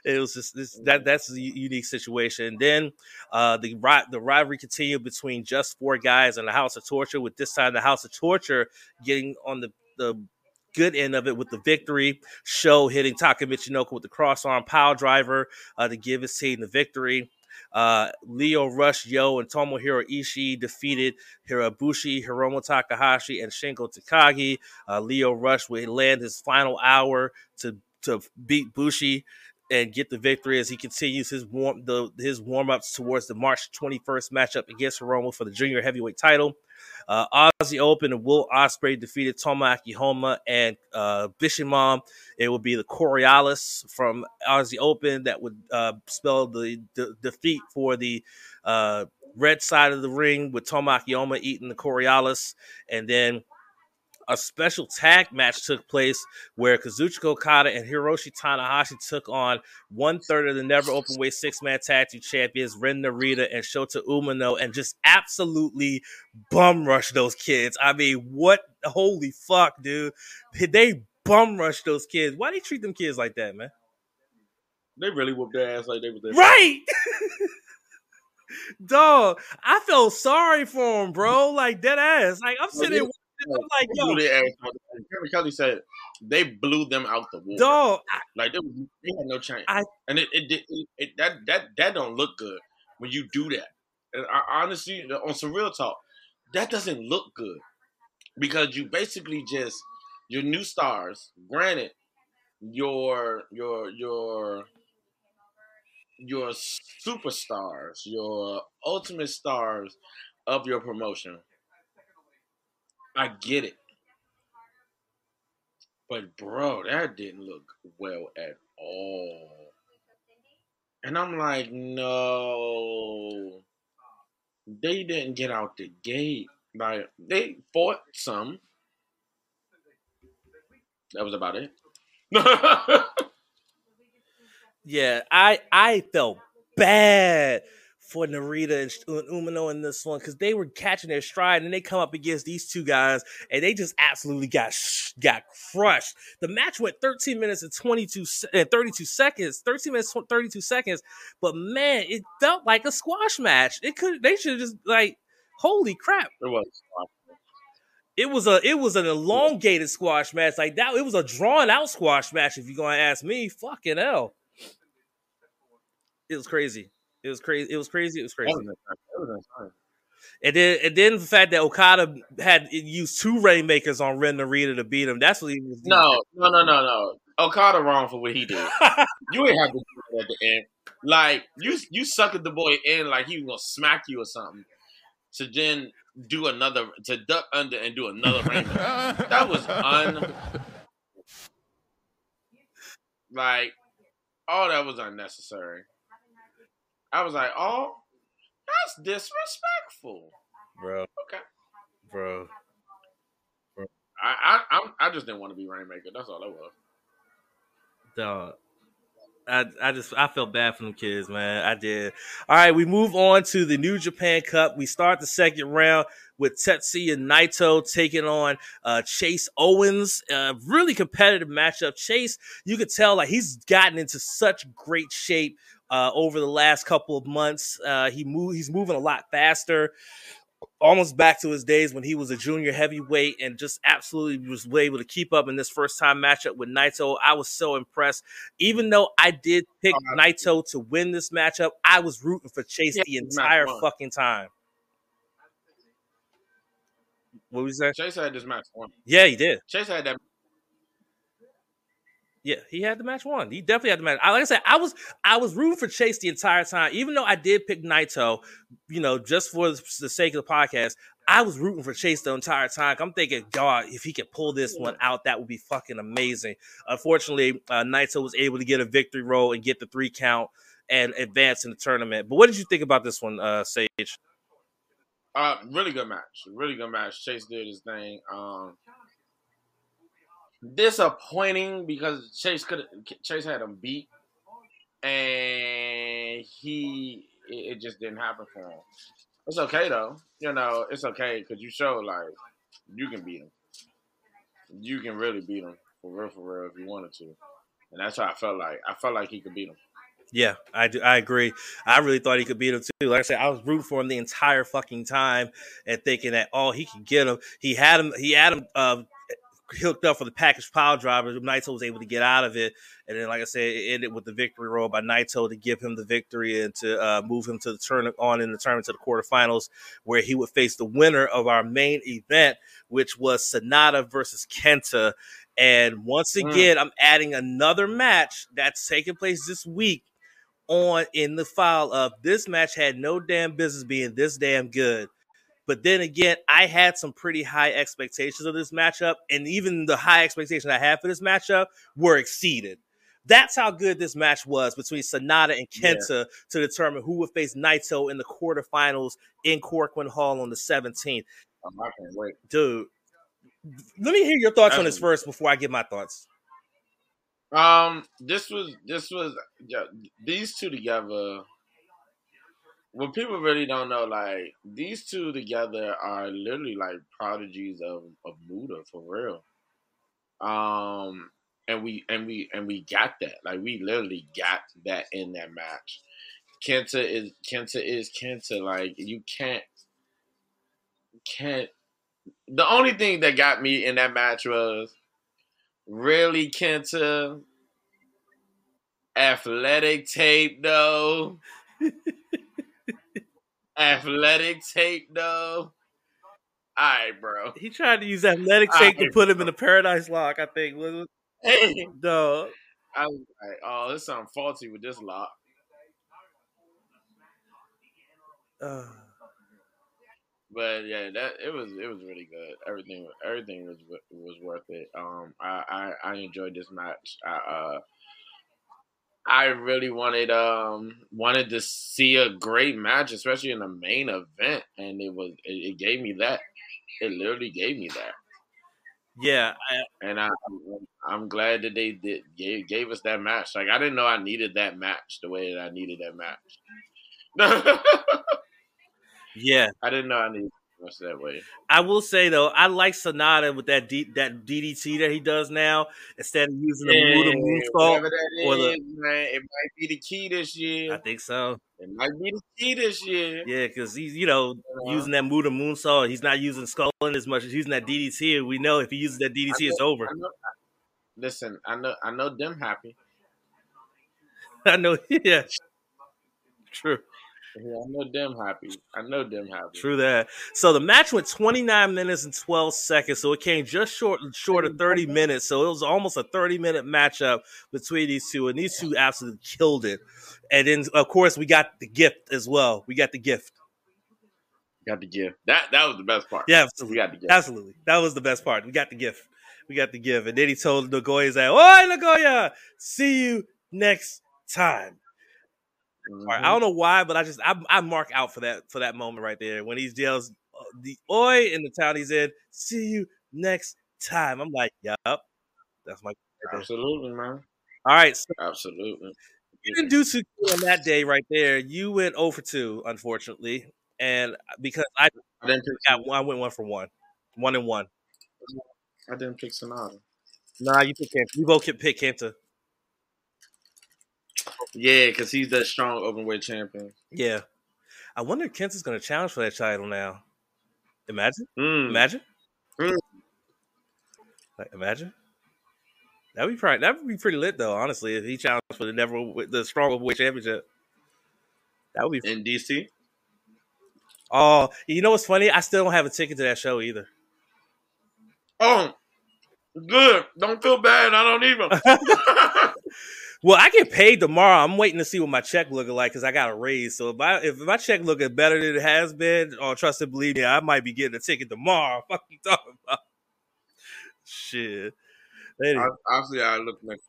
it was just this, that that's a unique situation. And Then uh, the the rivalry continued between just four guys and the House of Torture, with this time the House of Torture getting on the the good end of it with the victory. SHO hitting Taka Michinoku with the cross arm power driver uh, to give his team the victory. Uh, Lio Rush, Yo, and Tomohiro Ishii defeated Hirabushi, Hiromu Takahashi, and Shingo Takagi. Uh, Lio Rush would land his final hour to to beat Bushi and get the victory as he continues his warm the his warm ups towards the March 21st matchup against Hiromu for the junior heavyweight title. Uh, Aussie Open and Will Ospreay defeated Tomoaki Honma and uh, Bishamon. It would be the Coriolis from Aussie Open that would uh, spell the, the defeat for the uh, red side of the ring with Tomoaki Honma eating the Coriolis. And then a special tag match took place where Kazuchika Okada and Hiroshi Tanahashi took on one third of the never open weight six man tag team champions Ren Narita and Shota Umino and just absolutely bum rush those kids. I mean, what? Holy fuck, dude! They bum rush those kids. Why do you treat them kids like that, man? They really whooped their ass like they was there. Right. (laughs) Dog, I felt sorry for him, bro. Like dead ass. Like I'm sitting I'm like, yo, their ass out. Kevin Kelly said they blew them out the water. dog. Like they, was, they had no chance. I- and it, it, it, it that that that don't look good when you do that. And I, honestly, on some real talk, that doesn't look good because you basically just your new stars. Granted, your your your your superstars, your ultimate stars of your promotion. I get it. But bro, that didn't look well at all. And I'm like, no. They didn't get out the gate. Like they fought some. That was about it. (laughs) yeah, I I felt bad for Narita and Umino in this one because they were catching their stride and they come up against these two guys and they just absolutely got got crushed. The match went 13 minutes and 22 and 32 seconds, 13 minutes 32 seconds, but man, it felt like a squash match. It could they should just like holy crap. It was. It was a it was an elongated squash match like that. It was a drawn out squash match. If you're gonna ask me, fucking hell, it was crazy. It was crazy. It was crazy. It was crazy. And then, and then the fact that Okada had used two rainmakers on Ren Narita to beat him. That's what he was. Doing. No, no, no, no, no. Okada wrong for what he did. (laughs) you ain't have to do it at the end. Like you, you suckered the boy in like he was gonna smack you or something. To then do another, to duck under and do another rainmaker. that was un. (laughs) Like, all that was unnecessary. I was like, oh, that's disrespectful, bro. Okay, bro. bro. I I I just didn't want to be Rainmaker. That's all I was. Dog. I, I just I felt bad for them kids, man. I did. All right, we move on to the New Japan Cup. We start the second round with Tetsuya Naito taking on uh, Chase Owens. Uh, really competitive matchup. Chase, you could tell like he's gotten into such great shape uh, over the last couple of months. Uh, he move, he's moving a lot faster, almost back to his days when he was a junior heavyweight and just absolutely was able to keep up in this first time matchup with Naito. I was so impressed. Even though I did pick oh, Naito to win this matchup, I was rooting for Chase yeah, the entire fucking time. What was that? Chase had this match won. Yeah, he did. Chase had that yeah, he had the match won. He definitely had the match. Like I said, I was I was rooting for Chase the entire time, even though I did pick Naito. You know, just for the sake of the podcast, I was rooting for Chase the entire time. I'm thinking, God, if he could pull this one out, that would be fucking amazing. Unfortunately, uh, Naito was able to get a victory roll and get the three count and advance in the tournament. But what did you think about this one, uh, Sage? Uh, really good match. Really good match. Chase did his thing. Um, disappointing because Chase could Chase had him beat, and he it, just didn't happen for him. It's okay though, you know. It's okay because you show like you can beat him. You can really beat him for real, for real if you wanted to, and that's how I felt like. I felt like he could beat him. Yeah, I do. I agree. I really thought he could beat him too. Like I said, I was rooting for him the entire fucking time and thinking that oh he could get him. He had him. He had him uh, hooked up for the package pile driver. Naito was able to get out of it, and then, like I said, it ended with the victory roll by Naito to give him the victory and to uh, move him to the turn on in the tournament to the quarterfinals, where he would face the winner of our main event, which was Sanada versus Kenta. And once mm. again, mm. I'm adding another match that's taking place this week on in the file of this match had no damn business being this damn good. But then again, I had some pretty high expectations of this matchup, and even the high expectations I had for this matchup were exceeded. That's how good this match was between Sanada and Kenta yeah. to determine who would face Naito in the quarterfinals in Korakuen Hall on the 17th. I can't wait. Dude, let me hear your thoughts on this first before I give my thoughts. Um, this was this was yeah, these two together what people really don't know, like these two together are literally like prodigies of of Buddha for real. Um, and we and we and we got that. Like we literally got that in that match. Kenta is Kenta is Kenta. Like you can't can't. The only thing that got me in that match was really Kenta athletic tape though. (laughs) Athletic tape though. All right, bro. He tried to use athletic tape right, to put him in a paradise lock. I think. Hey, dog. I was like, oh, there's something faulty with this lock. Uh. But yeah, that it was it was really good. Everything everything was was worth it. Um, I I, I enjoyed this match. I uh I really wanted um wanted to see a great match, especially in the main event, and it was it, it gave me that. It literally gave me that. Yeah, I, and I, I'm glad that they did gave, gave us that match. Like I didn't know I needed that match the way that I needed that match. (laughs) yeah. I didn't know I needed much that way. I will say though, I like Sanada with that D, that DDT that he does now instead of using the Yeah, Muda moonsault. whatever that or the- man, it might be the key this year. I think so. It might be the key this year. Yeah, because he's you know uh-huh. using that Muda moonsault. He's not using Skull End as much as using that DDT. We know if he uses that DDT, it's over. I know, listen, I know, I know them happy. (laughs) I know. (laughs) Yeah. True. Yeah, I know them happy. I know them happy. True that. So the match went 29 minutes and 12 seconds. So it came just short short of 30 minutes. So it was almost a 30 minute matchup between these two, and these two absolutely killed it. And then of course we got the gift as well. We got the gift. Got the gift. That that was the best part. Yeah, we got the gift. absolutely. That was the best part. We got the gift. We got the gift. And then he told Nagoya that, Oi Nagoya, see you next time. Mhm. I don't know why, but I just I, I mark out for that for that moment right there when he yells uh, the oi in the town he's in. See you next time. I'm like, yup, that's my. Absolutely, man. All right, so Absolutely. you didn't do too good on that day right there. You went over two, unfortunately, and because I I didn't pick. I went one for one, one and one. I didn't pick Sanada. Nah, you pick Kenta. We both can pick Kenta. Yeah, because he's the strong open weight champion. Yeah, I wonder if Kenta's going to challenge for that title now. Imagine. Mm. Imagine. Mm. Like, imagine. That'd be probably that would be pretty lit though, honestly, if he challenged for the never the strong open weight championship. That would be In DC. oh you know what's funny? I still don't have a ticket to that show either. Oh, good. Don't feel bad. I don't either. (laughs) Well, I get paid tomorrow. I'm waiting to see what my check looking like because I got a raise. So if I if my check looking better than it has been, or trust and believe me, I might be getting a ticket tomorrow. (laughs) Fuck you talking about? Shit. Anyway. Obviously, I look next.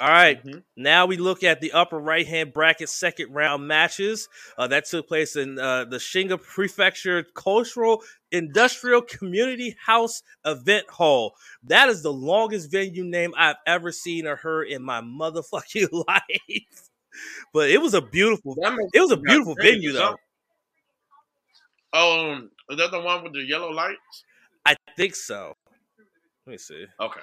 All right. Mhm. Now we look at the upper right hand bracket second round matches uh, that took place in uh, the Shiga Prefecture Cultural Industrial Community House Event Hall. That is the longest venue name I've ever seen or heard in my motherfucking (laughs) life. But it was a beautiful, it was a beautiful venue though. Um, is that the one with the yellow lights? I think so. Let me see. Okay.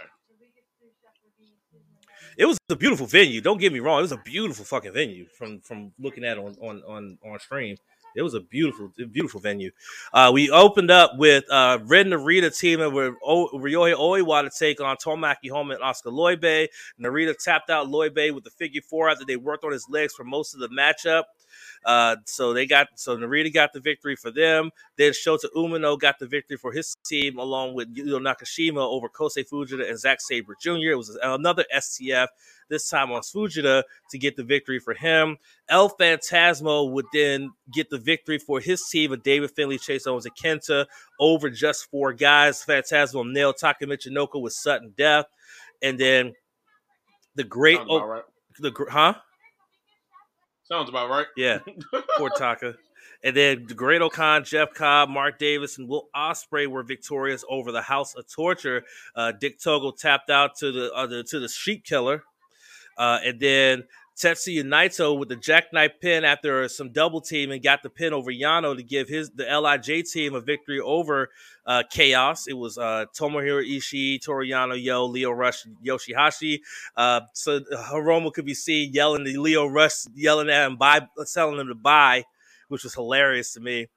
It was a beautiful venue. Don't get me wrong. It was a beautiful fucking venue from from looking at on on on on stream. It was a beautiful, beautiful venue. Uh, we opened up with uh, Ren Narita teaming with o- Ryohei Oiwa to take on Tomoaki Honma and Oskar Leube. Narita tapped out Leube with the figure four after they worked on his legs for most of the matchup. Uh, so they got so Narita got the victory for them. Then Shota Umino got the victory for his team along with Yuto Nakashima over Kosei Fujita and Zack Sabre Jr. It was another STF this time on Fujita to get the victory for him. El Phantasmo would then get the victory for his team of David Finlay, Chase Owens, and Kenta over just four guys. Phantasmo nailed Taka Michinoku with sudden death. And then the great, right. the huh? Sounds about right. Yeah, (laughs) poor Taka. And then the Great-O-Khan, Jeff Cobb, Mark Davis, and Will Ospreay were victorious over the House of Torture. Uh, Dick Togo tapped out to the, uh, the to the Sheep Killer, uh, and then Tetsuya Naito with the jackknife pin after some double team and got the pin over Yano to give his the Lij team a victory over uh, Chaos. It was uh, Tomohiro Ishii, Toru Yano Yo, Lio Rush, Yoshihashi. Uh, so Hiromu could be seen yelling to Lio Rush, yelling at him, buy, telling him to buy, which was hilarious to me.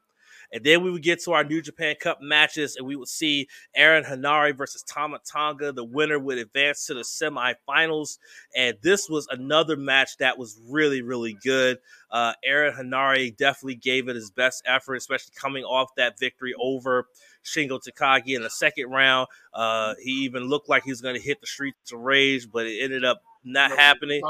And then we would get to our New Japan Cup matches, and we would see Aaron Henare versus Tama Tonga. The winner would advance to the semifinals. And this was another match that was really, really good. Uh, Aaron Henare definitely gave it his best effort, especially coming off that victory over Shingo Takagi in the second round. Uh, he even looked like he was going to hit the Streets of Rage, but it ended up not happening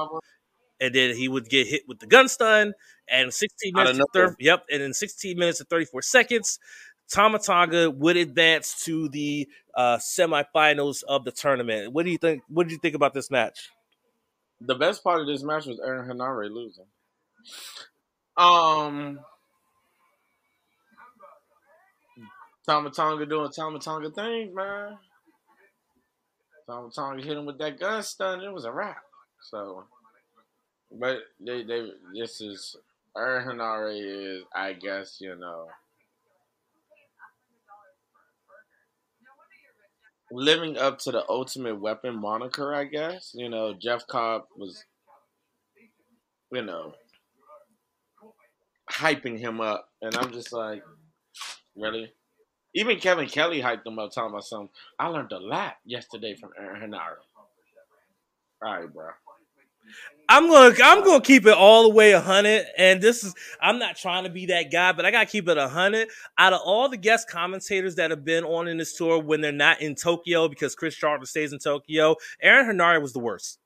and then he would get hit with the gun stun and 16 minutes and nowhere. thir- yep and in 16 minutes and 34 seconds Tama Tonga would advance to the uh, semifinals of the tournament. What do you think? What did you think about this match? The best part of this match was Aaron Henare losing. Um, Tama Tonga doing Tama Tonga things, man. Tama Tonga hit him with that gun stun. It was a wrap. So, but they they this is Aaron Henare is I guess you know living up to the Ultimate Weapon moniker. I guess you know Jeff Cobb was you know hyping him up, and I'm just like, really. Even Kevin Kelly hyped him up, talking about something. I learned a lot yesterday from Aaron Henare. All right, bro. I'm gonna I'm gonna keep it all the way a hundred, and this is I'm not trying to be that guy, but I gotta keep it a hundred. Out of all the guest commentators that have been on in this tour when they're not in Tokyo because Chris Charlton stays in Tokyo, Aaron Henare was the worst.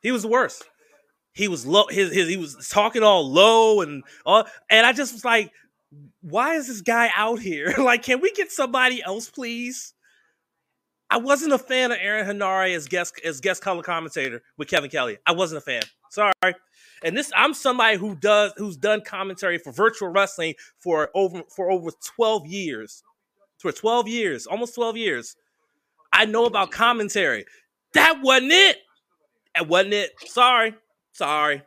He was the worst. He was low. His, his he was talking all low and all, and I just was like, why is this guy out here? (laughs) like, can we get somebody else, please? I wasn't a fan of Aaron Henare as guest as guest color commentator with Kevin Kelly. I wasn't a fan. Sorry. And this I'm somebody who does who's done commentary for virtual wrestling for over for over 12 years. For 12 years, almost 12 years. I know about commentary. That wasn't it. That wasn't it. Sorry. Sorry.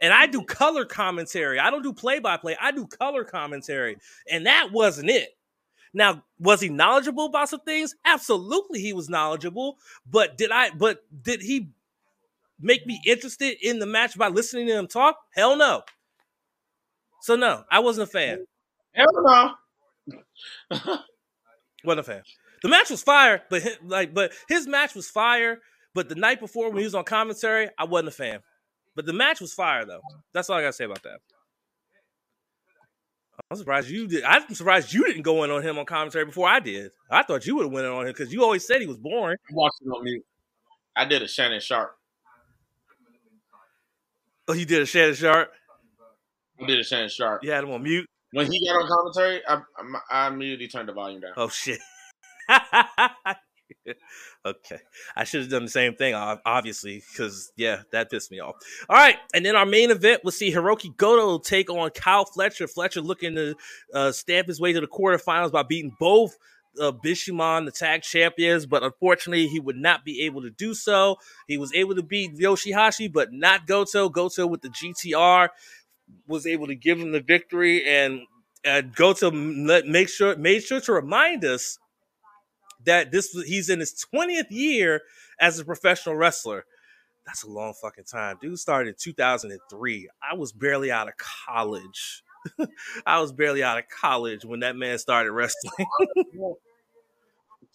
And I do color commentary. I don't do play by play. I do color commentary. And that wasn't it. Now, was he knowledgeable about some things? Absolutely, he was knowledgeable. But did I? But did he make me interested in the match by listening to him talk? Hell no. So no, I wasn't a fan. Hell no. (laughs) wasn't a fan. The match was fire, but his, like, but his match was fire. But the night before when he was on commentary, I wasn't a fan. But the match was fire though. That's all I gotta say about that. I'm surprised you did. I'm surprised you didn't go in on him on commentary before I did. I thought you would have went in on him because you always said he was boring. I watched it on mute. I did a Shannon Sharpe. Oh, you did a Shannon Sharpe. I did a Shannon Sharpe. You had him on mute. When he got on commentary, I, I, I immediately turned the volume down. Oh shit. (laughs) (laughs) okay. I should have done the same thing, obviously, because, yeah, that pissed me off. All right. And then our main event, we'll see Hiroki Goto take on Kyle Fletcher. Fletcher looking to uh, stamp his way to the quarterfinals by beating both uh, the tag champions, but unfortunately, he would not be able to do so. He was able to beat Yoshihashi, but not Goto. Goto with the GTR was able to give him the victory, and uh, Goto make sure made sure to remind us that this was he's in his 20th year as a professional wrestler. That's a long fucking time. Dude started in 2003. I was barely out of college. (laughs) I was barely out of college when that man started wrestling. (laughs)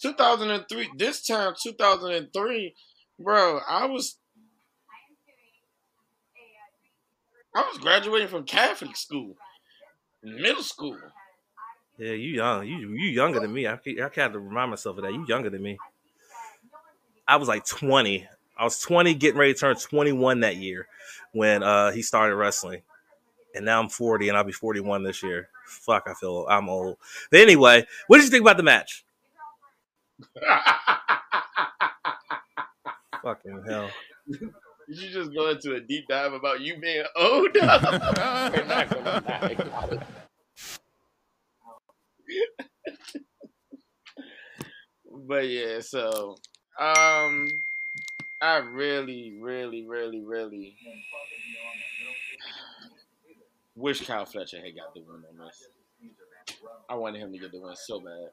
2003. This time, 2003, bro. I was, I was graduating from Catholic school, middle school. Yeah, you young. You you younger than me. I I have to remind myself of that. You younger than me. I was like 20. I was 20, getting ready to turn 21 that year when uh, he started wrestling. And now I'm 40 and I'll be 41 this year. Fuck, I feel I'm old. But anyway, what did you think about the match? (laughs) Fucking hell. Did you just go into a deep dive about you being old? (laughs) But yeah, so um I really, really, really, really wish Kyle Fletcher had got the win on this. I wanted him to get the win so bad.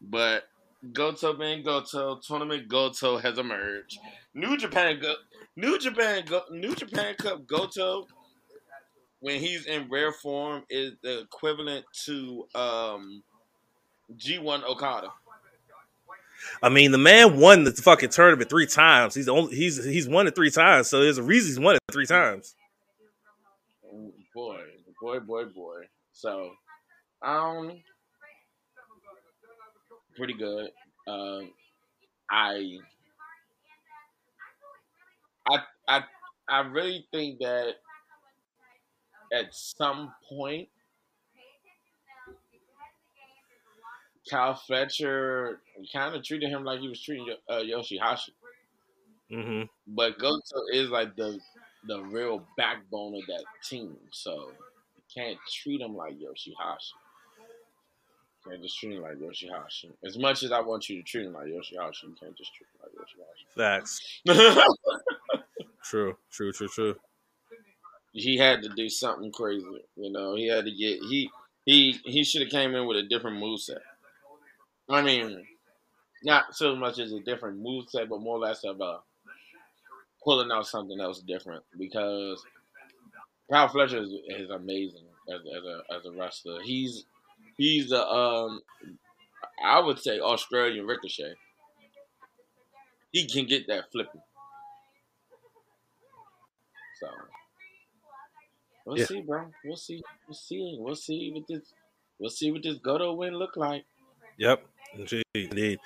But Goto being Goto, tournament Goto has emerged. New Japan Go New Japan Go New Japan Cup Goto when he's in rare form is the equivalent to um G1 Okada. I mean, the man won the fucking tournament three times. He's only he's he's won it three times, so there's a reason he's won it three times. Boy, boy, boy, boy. So, um, pretty good. Um, I, I, I, I really think that at some point Kyle Fletcher kind of treated him like he was treating uh, Yoshihashi. Mm-hmm. But Goto is like the the real backbone of that team. So you can't treat him like Yoshihashi. can't just treat him like Yoshihashi. As much as I want you to treat him like Yoshihashi, you can't just treat him like Yoshihashi. Facts. (laughs) true, true, true, true. He had to do something crazy. You know, he had to get he he he should have came in with a different move set. I mean, not so much as a different move set, but more or less of a pulling out something else different because Kyle Fletcher is, is amazing as, as a as a wrestler. He's he's a um I would say Australian Ricochet. He can get that flipping. So we'll Yeah. see, bro. We'll see. We'll see. We'll see what this we'll see what this Goto win look like. Yep. Indeed, indeed.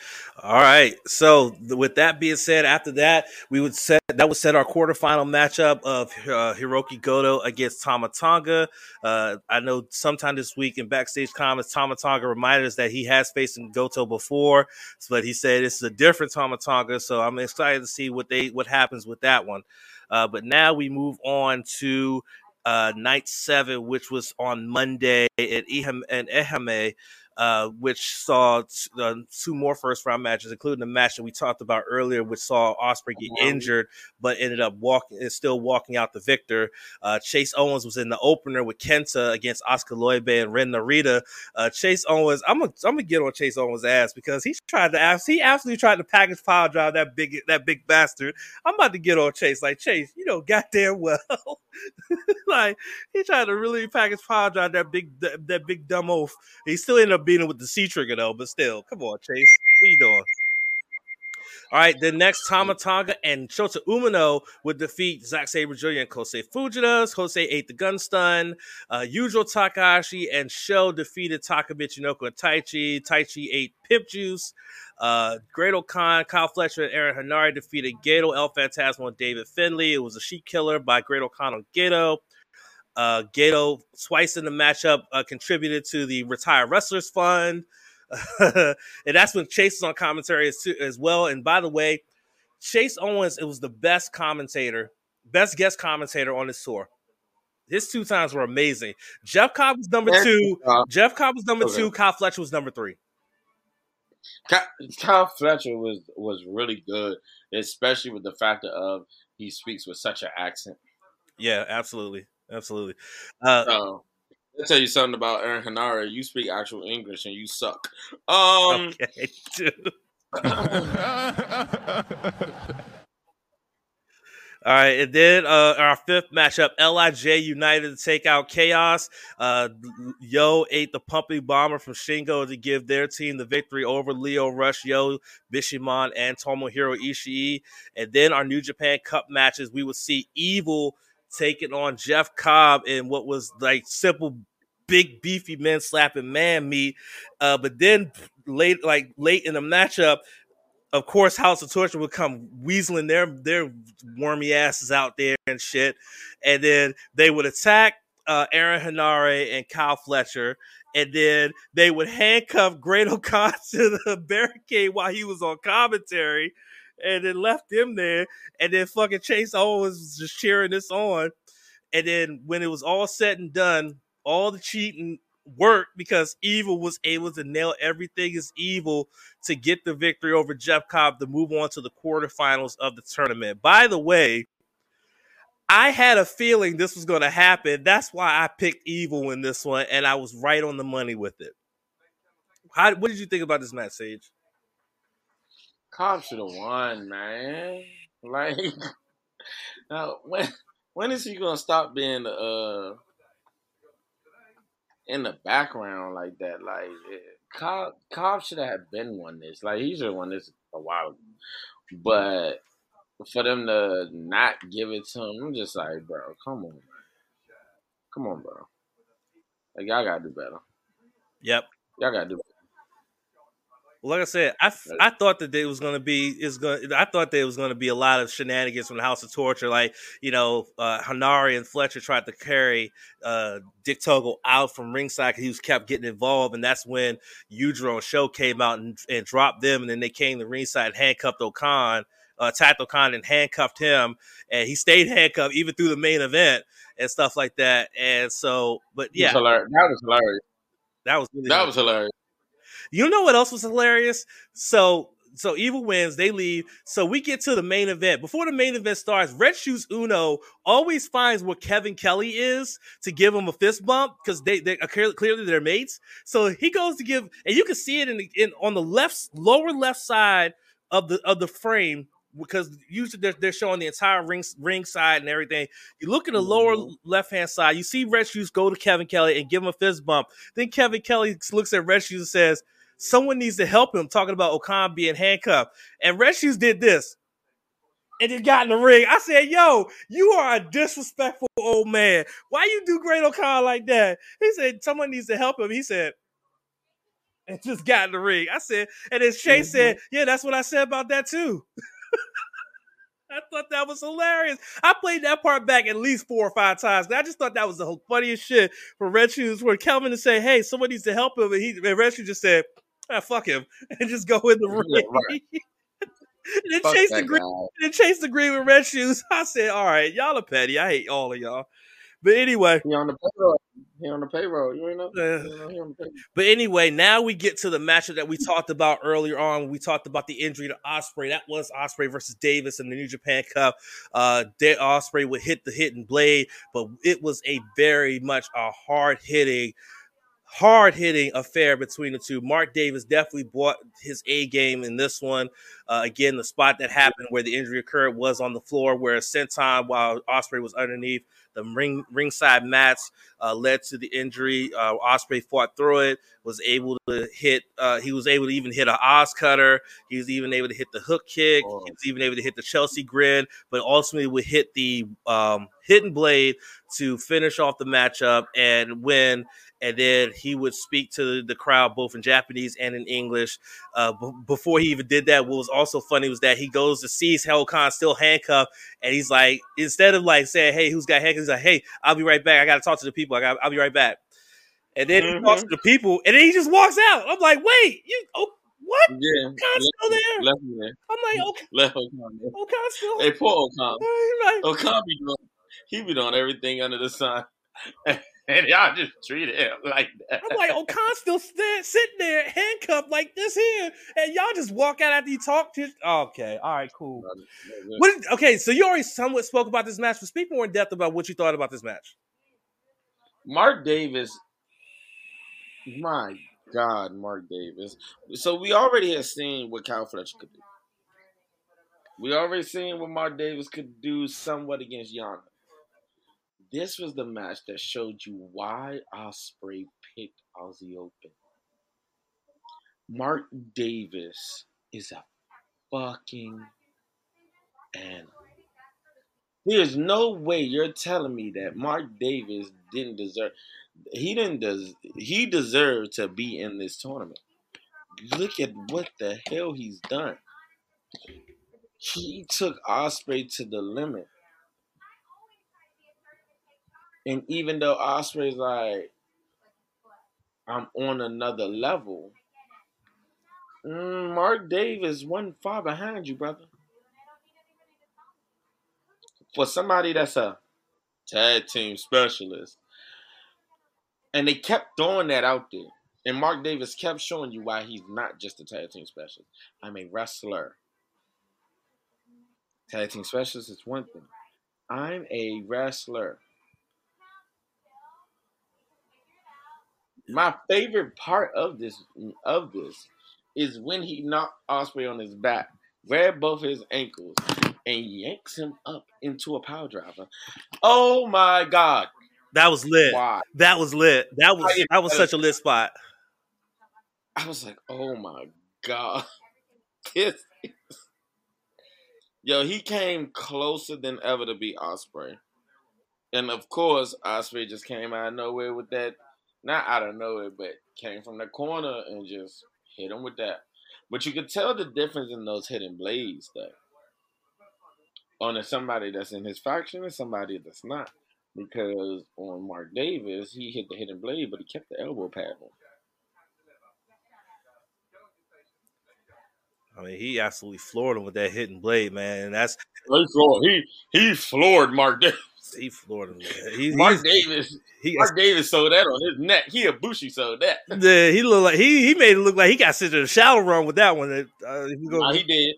All right. So, th- with that being said, after that, we would set that would set our quarterfinal matchup of uh, Hiroki Goto against Tama Tonga. Uh, I know sometime this week in backstage comments, Tama Tonga reminded us that he has faced Goto before, but he said this is a different Tama Tonga. So, I'm excited to see what they what happens with that one. Uh, but now we move on to uh, night seven, which was on Monday at Eham and Ehime uh, which saw t- uh, two more first round matches, including the match that we talked about earlier, which saw Ospreay get Mhm. injured, but ended up walking, is still walking out the victor. Uh, Chase Owens was in the opener with Kenta against Oskar Leube and Ren Narita. Uh, Chase Owens, I'm gonna I'm gonna get on Chase Owens' ass because he tried to ask, he absolutely tried to package power drive that big that big bastard. I'm about to get on Chase, like Chase, you know, goddamn (laughs) well. like he tried to really package power drive that big that, that big dumb oaf. He still ended up beating it with the C trigger though, but still, come on, Chase, what you doing? All right, then next Tama Tonga and Shota Umino would defeat Zack Sabre Jr. and Kosei Fujita. Kosei ate the gun stun. Uh, Yujiro Takahashi and Sho defeated Taka Michinoku and Taichi. Taichi ate Pimp Juice. Uh, Great Khan, Kyle Fletcher, and Aaron Henare defeated Gedo, El Phantasmo, and David Finlay. It was a sheep killer by Great Khan on Gedo. Uh, Gedo, twice in the matchup, uh, contributed to the Retired Wrestlers Fund. (laughs) and that's when Chase was on commentary as, as well. And by the way, Chase Owens, it was the best commentator, best guest commentator on this tour. His two times were amazing. Jeff Cobb was number two. Jeff Cobb was number Okay. two. Kyle Fletcher was number three. Ky- Kyle Fletcher was was really good, especially with the factor of he speaks with such an accent. Yeah, absolutely, absolutely. Uh, So, I'll tell you something about Aaron Henare. You speak actual English and you suck. (laughs) Um, okay, dude. (laughs) All right, and then uh, our fifth matchup, Lij United to take out Chaos. Uh, Yo ate the pumping bomber from Shingo to give their team the victory over Lio Rush, Yo, Bishamon, and Tomohiro Ishii. And then our New Japan Cup matches, we will see Evil taking on Jeff Cobb in what was like simple, big beefy men slapping man meat. Uh, but then late, like late in the matchup, of course, House of Torture would come weaseling their their wormy asses out there and shit, and then they would attack uh, Aaron Henare and Kyle Fletcher, and then they would handcuff Great-O-Khan (laughs) to the barricade while he was on commentary, and then left them there, and then fucking Chase Owens was just cheering this on, and then when it was all said and done, all the cheating worked because Evil was able to nail everything as evil to get the victory over Jeff Cobb to move on to the quarterfinals of the tournament. By the way, I had a feeling this was going to happen. That's why I picked Evil in this one, and I was right on the money with it. How, what did you think about this match, Sage? Cobb should have won, man. (laughs) Like, now (laughs) when when is he gonna stop being uh in the background like that? Like, Cobb Cobb should have been won this. Like, he should have won this a while ago. But for them to not give it to him, I'm just like, bro, come on, come on, bro. Like, y'all gotta do better. Yep. Y'all gotta do better. Like I said, I, I thought that there was going to be is going. I thought there was to be a lot of shenanigans from the House of Torture, like you know, uh, Henare and Fletcher tried to carry uh, Dick Togo out from ringside because he was kept getting involved, and that's when Yujiro and SHO came out and, and dropped them, and then they came to ringside, and handcuffed O-Khan uh, attacked O-Khan, and handcuffed him, and he stayed (laughs) handcuffed even through the main event. and stuff like that. And so, but yeah, That was hilarious. that was really That good. was hilarious. You know what else was hilarious? So so Evil wins, they leave. So we get to the main event. Before the main event starts, Red Shoes Unno always finds where Kevin Kelly is to give him a fist bump because they they are clearly, they're mates. So he goes to give, and you can see it in, the, in on the left lower left side of the of the frame because usually they're, they're showing the entire ring ring side and everything. You look at the lower Mhm. left hand side, you see Red Shoes go to Kevin Kelly and give him a fist bump. Then Kevin Kelly looks at Red Shoes and says, Someone needs to help him, talking about O-Khan being handcuffed. And Red Shoes did this. And it got in the ring. I said, Yo, you are a disrespectful old man. Why you do Great-O-Khan like that? He said, Someone needs to help him. He said, and just got in the ring. I said, and then Shay Mhm. said, Yeah, that's what I said about that too. (laughs) I thought that was hilarious. I played that part back at least four or five times. I just thought that was the funniest shit for Red Shoes where Kelvin to say, "Hey, someone needs to help him," and he and Red Shoes just said, (laughs) ah, "Fuck him," and just go in the (laughs) ring. Right. (laughs) and then Fuck Chase the green, guy. And then Chase agreed with Red Shoes. I said, "All right, y'all are petty. I hate all of y'all." But anyway, He on the payroll. He on the payroll. You ain't know. uh, You know, he on the payroll. But anyway, now we get to the matchup that we talked about earlier on. We talked about the injury to Ospreay. That was Ospreay versus Davis in the New Japan Cup. Uh, Ospreay would hit the hidden blade, but it was a very much a hard hitting, hard hitting affair between the two. Mark Davis definitely brought his A game in this one. Uh, again, the spot that happened where the injury occurred was on the floor, where Senton, while Ospreay was underneath the ring ringside mats, uh, led to the injury. Uh, Ospreay fought through it, was able to hit. Uh, he was able to even hit an OsCutter. He was even able to hit the hook kick. Oh. He was even able to hit the Chelsea grin, but ultimately would hit the um, hidden blade to finish off the matchup and win. And then he would speak to the crowd both in Japanese and in English. Uh, b- before he even did that, what was also funny was that he goes to see Hell Khan still handcuffed, and he's like, instead of like saying, "Hey, who's got handcuffs?" He's like, "Hey, I'll be right back. I got to talk to the people. I got, I'll be right back." And then he Mhm. talks to the people, and then he just walks out. I'm like, "Wait, you? Oh, what? Yeah. Still there?" Left there. I'm like, "Okay, (laughs) Left O-Khan there. still." Hey, poor. (laughs) He's like, be doing, he be doing everything under the sun. (laughs) and y'all just treat him like that. I'm like, oh, O-Khan's still stand, sitting there handcuffed like this here, and y'all just walk out after you talk to. Okay, all right, cool. What? Okay, so you already somewhat spoke about this match, but speak more in depth about what you thought about this match. Mark Davis, my God, Mark Davis. So we already have seen what Kyle Fletcher could do. We already seen what Mark Davis could do somewhat against Yana. This was the match that showed you why Ospreay picked Aussie Open. Mark Davis is a fucking animal. There's no way you're telling me that Mark Davis didn't deserve. He didn't des- He deserved to be in this tournament. Look at what the hell he's done. He took Ospreay to the limit, and even though Ospreay's like, I'm on another level. mm, Mark Davis wasn't far behind you, brother. For somebody that's a tag team specialist. And they kept throwing that out there. And Mark Davis kept showing you why he's not just a tag team specialist. I'm a wrestler. Tag team specialist is one thing. I'm a wrestler. My favorite part of this of this is when he knocked Ospreay on his back, grabbed both his ankles, and yanks him up into a power driver. Oh my god. That was lit. Why? That was lit. That was I- that was such a lit spot. I was like, oh my god. (laughs) This is... Yo, he came closer than ever to beat Ospreay. And of course, Osprey just came out of nowhere with that. Not out of nowhere, but came from the corner and just hit him with that. But you could tell the difference in those hidden blades, though. On somebody that's in his faction and somebody that's not. Because on Mark Davis, he hit the hidden blade, but he kept the elbow pad on. I mean, he absolutely floored him with that hidden blade, man. And that's He floored, he, he floored Mark Davis. He Florida. He, Mark Davis. He, Mark Davis sold that on his neck. He a bushy sold that. Yeah, he looked like he he made it look like he got sent to the shower run with that one. Uh, he, nah, he did.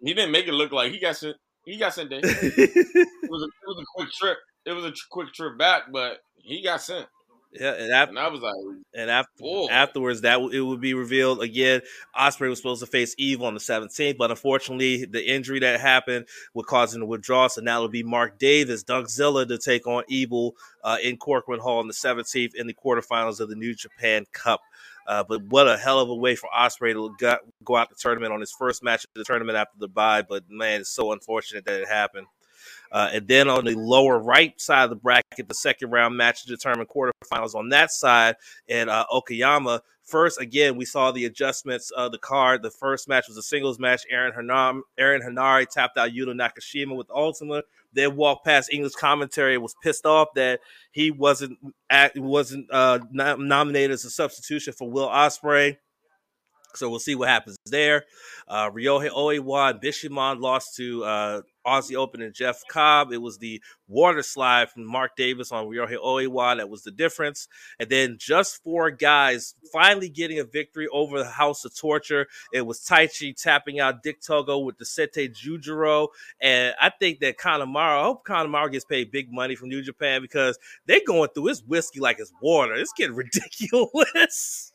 He didn't make it look like he got sent. He got sent there. (laughs) it was a, it was a quick trip. It was a quick trip back, but he got sent. Yeah, and, after, and I was like, and after afterwards, that it would be revealed again. Ospreay was supposed to face Evil on the 17th, but unfortunately, the injury that happened would cause him to withdraw. So now it'll be Mark Davis, Dunkzilla, to take on Evil uh, in Korakuen Hall on the 17th in the quarterfinals of the New Japan Cup. Uh, but what a hell of a way for Ospreay to go out the tournament on his first match of the tournament after the bye. But man, it's so unfortunate that it happened. Uh, and then on the lower right side of the bracket, the second round match to determine quarterfinals on that side And uh, Okayama. First, again, we saw the adjustments of the card. The first match was a singles match. Aaron, Hanam, Aaron Henare tapped out Yuto Nakashima with Ultima. Then walked past English commentary. Was pissed off that he wasn't at, wasn't uh, nominated as a substitution for Will Ospreay. So we'll see what happens there. Uh, Ryohei Oiwa and lost to uh, Aussie Open and Jeff Cobb. It was the water slide from Mark Davis on Ryohei Oiwa that was the difference. And then just four guys finally getting a victory over the House of Torture. It was Taichi tapping out Dick Togo with the Sete Jujuro. And I think that Kanemaru, I hope Kanemaru gets paid big money from New Japan because they're going through his whiskey like it's water. It's getting (laughs) ridiculous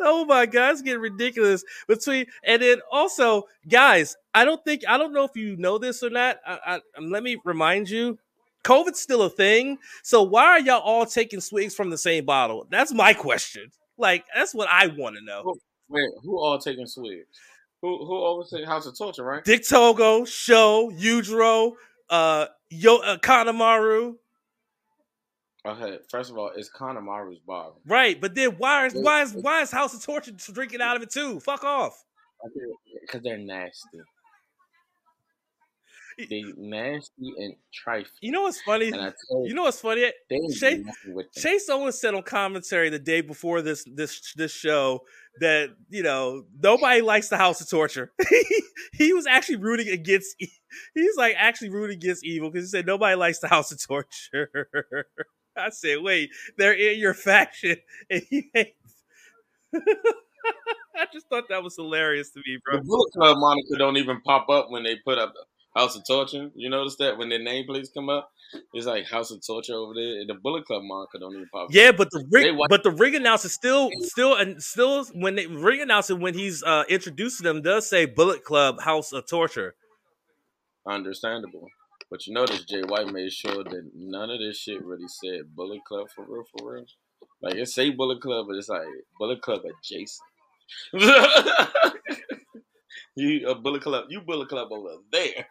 oh my god, it's getting ridiculous. Between and then also, guys, I don't think I don't know if you know this or not. I, I, um, let me remind you, COVID's still a thing. So why are y'all all taking swigs from the same bottle? That's my question. Like that's what I want to know. Wait, who all taking swigs? Who who always say House of Torture, right? Dick Togo, SHO, Yujiro, uh, Yo, uh, Kanemaru. Okay, first of all, it's Kanemaru's bar. Right, but then why is why is why is House of Torture drinking out of it too? Fuck off. Because they're nasty. They nasty and trifling. You know what's funny? You, you, know what's funny? Chase, Chase Owens said on commentary the day before this this this show that you know nobody likes the House of Torture. (laughs) he was actually rooting against. He's like actually rooting against evil because he said nobody likes the House of Torture. (laughs) I said, wait, they're in your faction (laughs) and you hate. (laughs) I just thought that was hilarious to me, bro. The Bullet Club moniker don't even pop up when they put up House of Torture. You notice that when their nameplates come up, it's like House of Torture over there. The Bullet Club moniker don't even pop. Up. Yeah, but the ring, but the ring announcer still, (laughs) still, and still, when they ring announcer when he's uh introducing them does say Bullet Club House of Torture. Understandable. But you notice Jay White made sure that none of this shit really said Bullet Club for real, for real. Like it say Bullet Club, but it's like Bullet Club adjacent. (laughs) you a Bullet Club, you Bullet Club over there.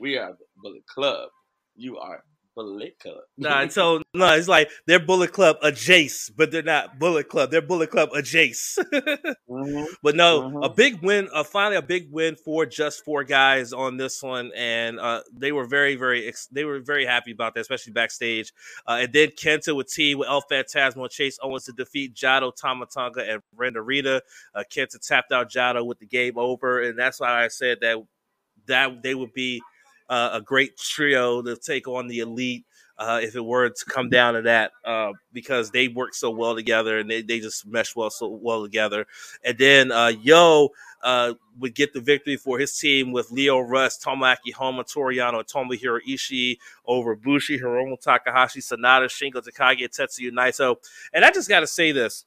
We are Bullet Club. You are Bullet Club. (laughs) nah, so no, it's like they're Bullet Club adjacent, but they're not Bullet Club. They're Bullet Club adjacent. (laughs) mm-hmm. But no, mm-hmm. a big win. Uh, finally, a big win for just four guys on this one, and uh, they were very, very, ex- they were very happy about that, especially backstage. Uh, and then Kenta with T with El Phantasmo and Chase Owens to defeat Jado Tama Tonga and Ren Narita. Uh, Kenta tapped out Jado with the game over, and that's why I said that that they would be uh, a great trio to take on the elite uh, if it were to come down to that, uh, because they work so well together and they, they just mesh well so well together. And then uh, Yo uh, would get the victory for his team with Lio Rush, Tomoaki Honma, Toru Yano, Tomohiro Ishii over Bushi, Hiromu Takahashi, Sanada, Shingo Takagi, Tetsuya Naito. And I just got to say this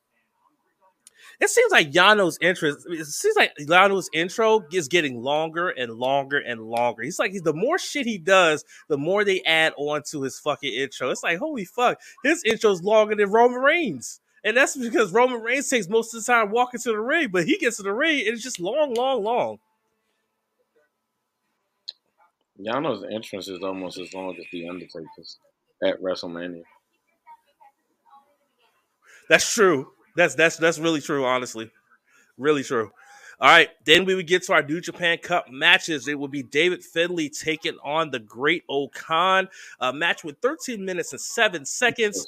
it seems like Yano's interest. It seems like Yano's intro is getting longer and longer and longer. He's like he's the more shit he does, the more they add on to his fucking intro. It's like holy fuck, his intro's longer than Roman Reigns. And that's because Roman Reigns takes most of the time walking to the ring, but he gets to the ring and it's just long, long, long. Yano's entrance is almost as long as the Undertaker's at WrestleMania. That's true. That's that's that's really true, honestly. Really true. All right, then we would get to our New Japan Cup matches. It would be David Finlay taking on the Great-O-Khan. A match with 13 minutes and seven seconds.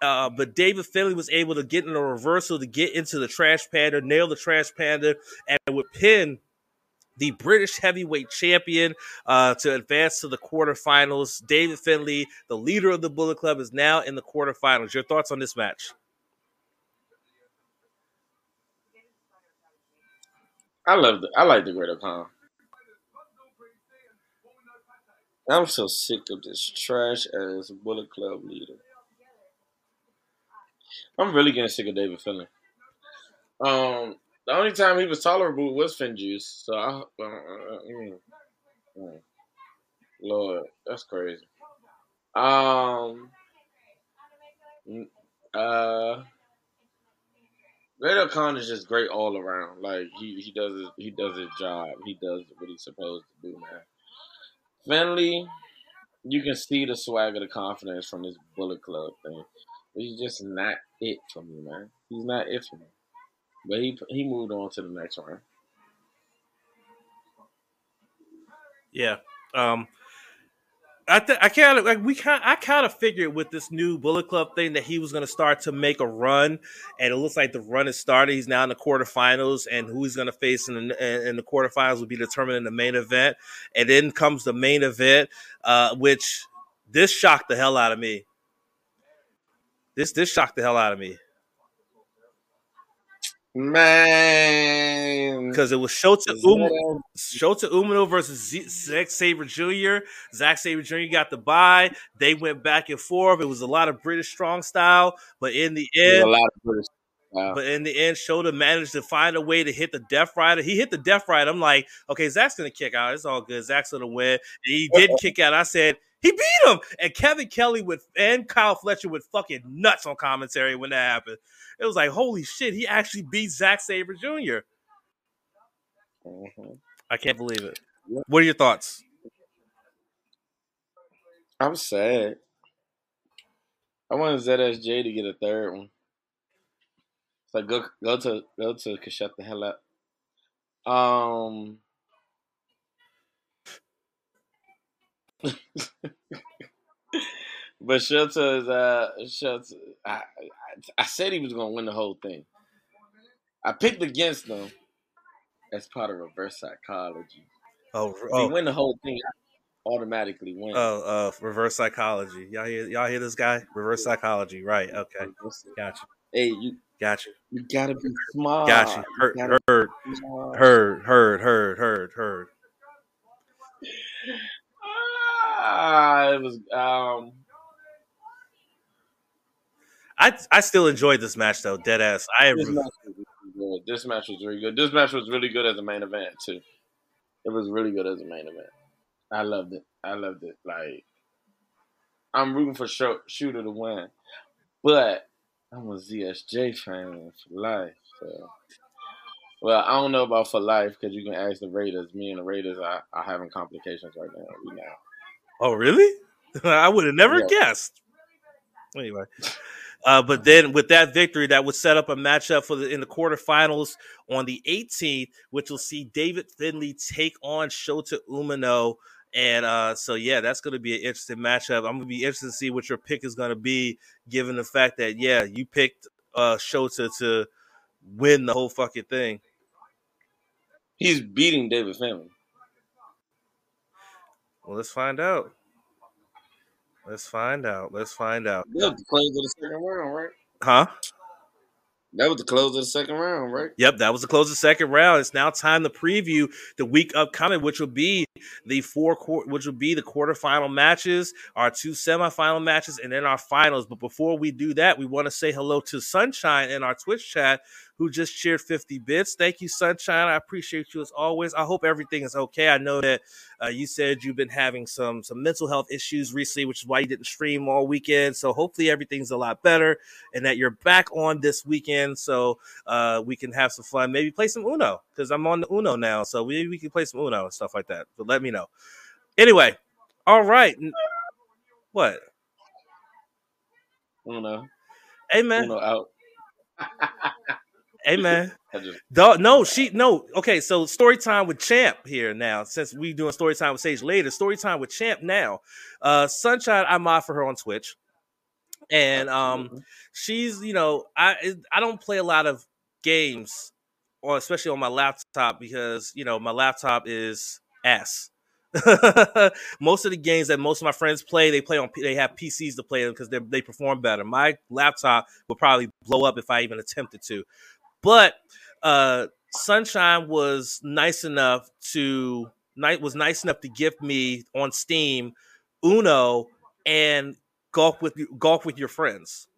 Uh, but David Finlay was able to get in a reversal to get into the Trash Panda, nail the Trash Panda, and would pin the British heavyweight champion uh, to advance to the quarterfinals. David Finlay, the leader of the Bullet Club, is now in the quarterfinals. Your thoughts on this match? I love the I like the Great-O-Khan. I'm so sick of this trash ass Bullet Club leader. I'm really getting sick of David Finlay. Um, the only time he was tolerable was Finjuice. So I, uh, uh, uh, mm, mm. Lord, that's crazy. Um, uh, Great Khan is just great all around. Like he he does his, he does his job. He does what he's supposed to do, man. Finlay, you can see the swagger, of the confidence from this Bullet Club thing. But he's just not it for me, man. He's not it for me. But he he moved on to the next round. Yeah. Um I th- I kind of like we kind I kind of figured with this new Bullet Club thing that he was going to start to make a run, and it looks like the run has started. He's now in the quarterfinals, and who he's going to face in the, in the quarterfinals will be determined in the main event. And then comes the main event, uh, which this shocked the hell out of me. This this shocked the hell out of me. Man, because it was Shota Umino, Shota Umino versus Z- Zack Sabre Jr. Zack Sabre Jr. got the bye. They went back and forth. It was a lot of British strong style, but in the end, a lot of British. Wow. But in the end, Shota managed to find a way to hit the Death Rider. He hit the Death Rider. I'm like, okay, Zack's gonna kick out. It's all good. Zack's gonna win. And he did kick out. I said, he beat him. And Kevin Kelly with and Kyle Fletcher with fucking nuts on commentary when that happened. It was like, holy shit, he actually beat Zack Sabre junior mm-hmm. I can't believe it. What are your thoughts? I'm sad. I want ZSJ to get a third one. It's like go go to go to shut the hell up. Um but Shota is uh Shota I, I said he was going to win the whole thing. I picked against him as part of reverse psychology. Oh, if oh. he win the whole thing, I automatically win. Oh, uh, reverse psychology. Y'all hear? Y'all hear this guy? Reverse psychology. Right. Okay. Gotcha. Hey, you. Gotcha. You gotta be smart. Gotcha. Heard, heard, heard, heard, heard, heard, heard. Ah, it was um I I still enjoyed this match though, dead ass. I this, match was this match was really good. This match was really good as a main event too. It was really good as a main event. I loved it. I loved it. Like I'm rooting for Shooter to win, but I'm a ZSJ fan for life. So. Well, I don't know about for life because you can ask the Raiders. Me and the Raiders are, are having complications right now. now. Oh, really? (laughs) I would have never yeah. guessed. Anyway, uh, but then with that victory, that would set up a matchup for the in the quarterfinals on the 18th, which will see David Finlay take on Shota Umino. And uh, so, yeah, that's going to be an interesting matchup. I'm going to be interested to see what your pick is going to be, given the fact that, yeah, you picked uh, Shota to win the whole fucking thing. He's beating David Finlay. Well, let's find out. Let's find out. Let's find out. That was the close of the second round, right? Huh? That was the close of the second round, right? Yep, that was the close of the second round. It's now time to preview the week upcoming, which will be the four, which will be the quarterfinal matches, our two semifinal matches, and then our finals. But before we do that, we want to say hello to Sunshine in our Twitch chat, who just cheered 50 bits. Thank you, Sunshine. I appreciate you as always. I hope everything is okay. I know that uh, you said you've been having some some mental health issues recently, which is why you didn't stream all weekend. So hopefully everything's a lot better and that you're back on this weekend so uh, we can have some fun. Maybe play some Uno because I'm on the Uno now. So maybe we can play some Uno and stuff like that. But let me know. Anyway, all right. What? Uno. Hey man. Uno out. (laughs) Hey (laughs) man. no, she no. Okay, so story time with Champ here now. Since we doing story time with Sage later, story time with Champ now. Uh Sunshine, I mod for her on Twitch. And um she's, you know, I I don't play a lot of games or especially on my laptop because you know my laptop is ass. (laughs) most of the games that most of my friends play, they play on they have PCs to play them because they perform better. My laptop will probably blow up if I even attempted to. But uh, Sunshine was nice enough to night was nice enough to gift me on Steam Uno and golf with golf with your friends.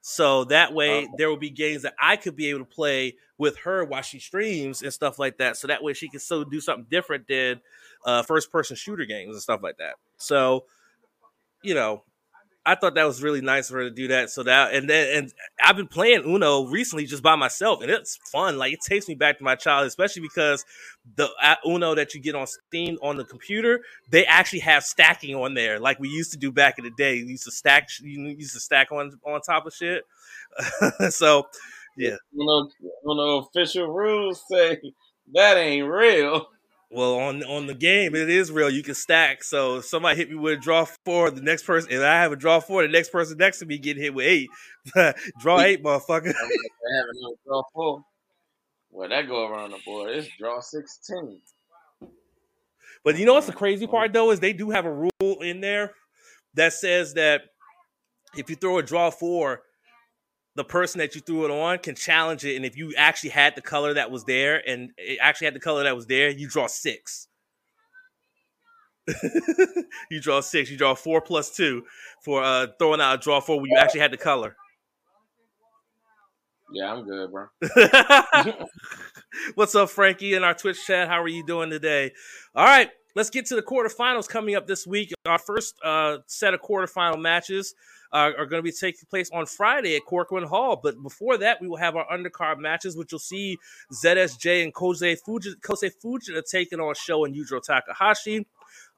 So that way, there will be games that I could be able to play with her while she streams and stuff like that. So that way, she can still do something different than uh, first person shooter games and stuff like that. So, you know, I thought that was really nice for her to do that. So that and then and I've been playing Uno recently just by myself, and it's fun. Like it takes me back to my childhood, especially because the uh, Uno that you get on Steam on the computer, they actually have stacking on there, like we used to do back in the day. You used to stack, you used to stack on on top of shit. (laughs) so, yeah. Uno, Uno official rules say that ain't real. Well, on on the game, it is real. You can stack. So somebody hit me with a draw four, the next person, and I have a draw four, the next person next to me getting hit with eight. (laughs) draw eight, motherfucker. I have another draw four. Well, that go around the board. It's draw sixteen. But you know what's the mm-hmm. crazy part though is they do have a rule in there that says that if you throw a draw four, the person that you threw it on can challenge it. And if you actually had the color that was there and it actually had the color that was there, you draw six. (laughs) you draw six. You draw four plus two for uh, throwing out a draw four when you actually had the color. Yeah, I'm good, bro. (laughs) (laughs) What's up, Frankie, in our Twitch chat? How are you doing today? All right, let's get to the quarterfinals coming up this week. Our first uh, set of quarterfinal matches uh, are going to be taking place on Friday at Korakuen Hall. But before that, we will have our undercard matches, which you'll see ZSJ and Kosei Fujita, Kosei Fujita taking on SHO and Yujiro Takahashi.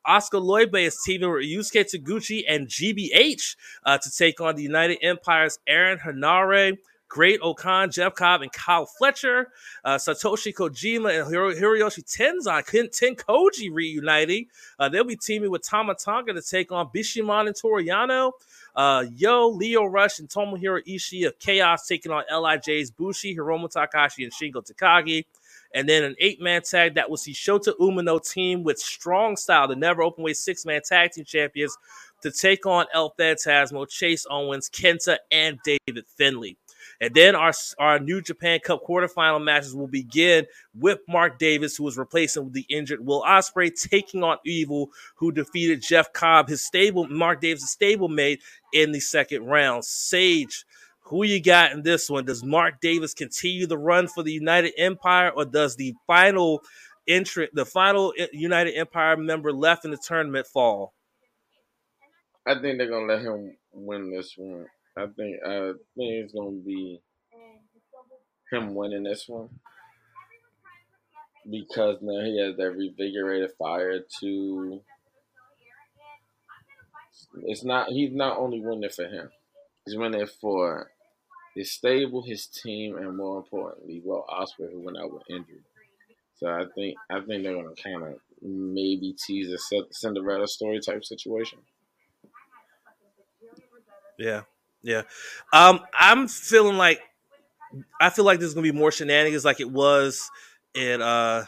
Oskar Leube is teaming with Yusuke Taguchi and GBH uh, to take on the United Empire's Aaron Henare. Great-O-Khan, Jeff Cobb, and Kyle Fletcher. Uh, Satoshi Kojima and Hiro- Hiroyoshi Tenzan, Tenkoji reuniting. Uh, they'll be teaming with Tama Tonga to take on Bishamon and Toru Yano. Uh, Yo, Lio Rush, and Tomohiro Ishii of Chaos taking on LIJ's Bushi, Hiromu Takahashi, and Shingo Takagi. And then an eight man tag that will see Shota Umino team with Strong Style, the never open weight six man tag team champions, to take on El Phantasmo, Chase Owens, Kenta, and David Finlay. And then our, our New Japan Cup quarterfinal matches will begin with Mark Davis, who was replacing the injured Will Ospreay, taking on Evil, who defeated Jeff Cobb, his stable Mark Davis' stablemate, in the second round. Sage, who you got in this one? Does Mark Davis continue the run for the United Empire, or does the final entrant, the final uh, United Empire member left in the tournament fall? I think they're gonna let him win this one. I think I think it's gonna be him winning this one because now he has that revigorated fire to. It's not. He's not only winning for him. He's winning for his stable, his team, and more importantly, Will Ospreay, who went out with injury. So I think I think they're gonna kind of maybe tease a Cinderella story type situation. Yeah, yeah. Um, I'm feeling like I feel like there's gonna be more shenanigans like it was in uh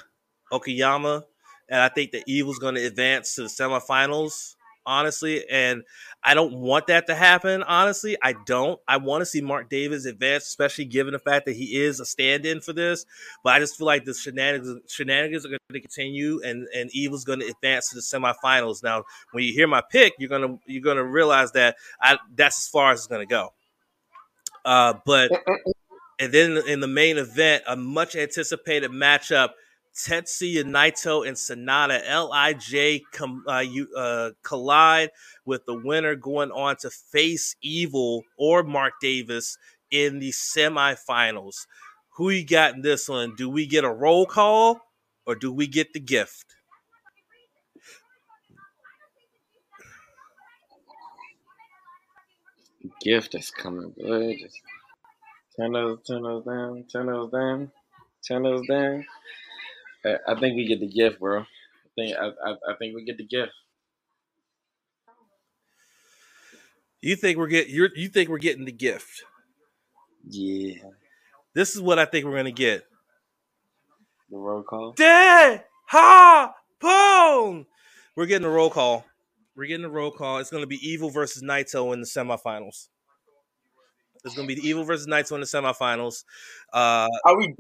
Okayama, and I think the Evil's gonna advance to the semifinals honestly. And I don't want that to happen, honestly. I don't. I want to see Mark Davis advance, especially given the fact that he is a stand in for this. But I just feel like the shenanigans, shenanigans are going to continue and, and Evil's going to advance to the semifinals. Now, when you hear my pick, you're going to you're going to realize that I, that's as far as it's going to go. Uh, but eh, eh, eh. and then in the main event, a much anticipated matchup Tetsuya Naito and Sanada Lij com, uh, you, uh, collide with the winner going on to face Evil or Mark Davis in the semifinals. Who you got in this one? Do we get a roll call or do we get the gift? Gift is coming good. turn those, turn those down, turn those down, turn those down. I think we get the gift, bro. I think I, I, I think we get the gift. You think we're get you you think we're getting the gift? Yeah. This is what I think we're gonna get. The roll call. Dead ha boom. We're getting a roll call. We're getting a roll call. It's going to be Evil versus Naito in the semifinals. It's going to be the Evil versus Naito in the semifinals. Uh, Are we?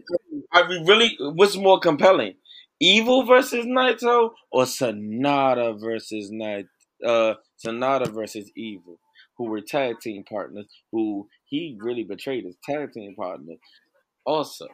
We really? What's more compelling? Evil versus Naito or Sanada versus Night? Uh, Sanada versus Evil, who were tag team partners. Who he really betrayed his tag team partner. Also,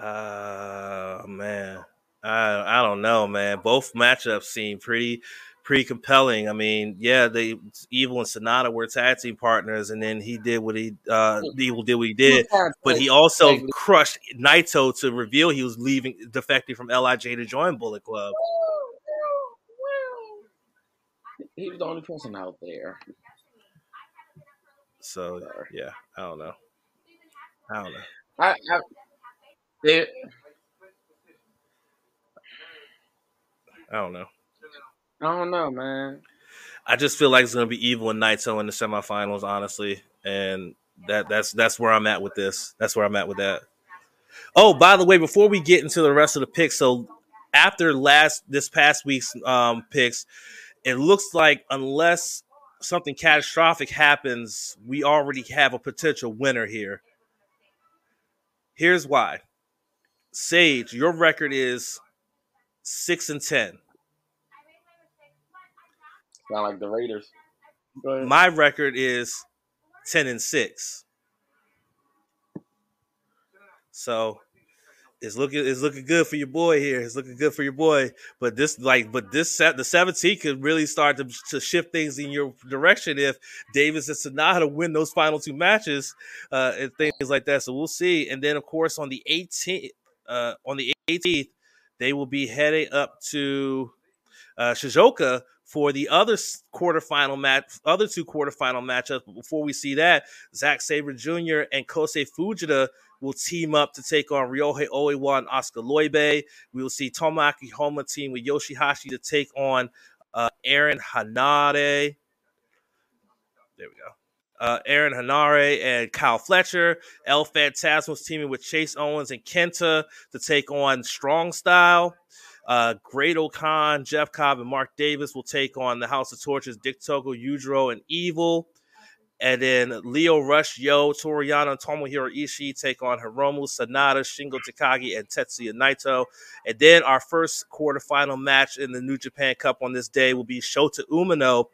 Uh man, I I don't know, man. Both matchups seem pretty pretty compelling. I mean, yeah, they Evil and Sanada were tag team partners, and then he did what he uh Evil did what he did, but he also crushed Naito to reveal he was leaving defecting from Lij to join Bullet Club. he was the only person out there. So yeah, I don't know. I don't know. I, I it, I don't know. I don't know, man. I just feel like it's gonna be Evil and Naito in the semifinals, honestly, and that that's that's where I'm at with this. That's where I'm at with that. Oh, by the way, before we get into the rest of the picks, so after last this past week's um, picks, it looks like unless something catastrophic happens, we already have a potential winner here. Here's why. Sage, your record is six and ten. Sound like the Raiders. My record is ten and six. So it's looking it's looking good for your boy here. It's looking good for your boy. But this like but this set the 17 could really start to, to shift things in your direction if Davis and Sanada win those final two matches uh and things like that. So we'll see. And then of course on the 18th uh on the 18th they will be heading up to uh Shizuoka for the other quarterfinal match, other two quarterfinal matchups. But before we see that, Zack Sabre Jr. and Kosei Fujita will team up to take on Ryohei Oiwa and Oskar Leube. We will see Tomoaki Honma team with Yoshihashi to take on uh, Aaron Henare. There we go. Uh, Aaron Henare and Kyle Fletcher. El Phantasmo's teaming with Chase Owens and Kenta to take on Strong Style. Uh, Great-O-Khan, Jeff Cobb, and Mark Davis will take on the House of Torture, Dick Togo, Yujiro, and Evil. And then Lio Rush, Yo, Toru Yano, and Tomohiro Ishii take on Hiromu, Sanada, Shingo Takagi, and Tetsuya Naito. And then our first quarterfinal match in the New Japan Cup on this day will be Shota Umino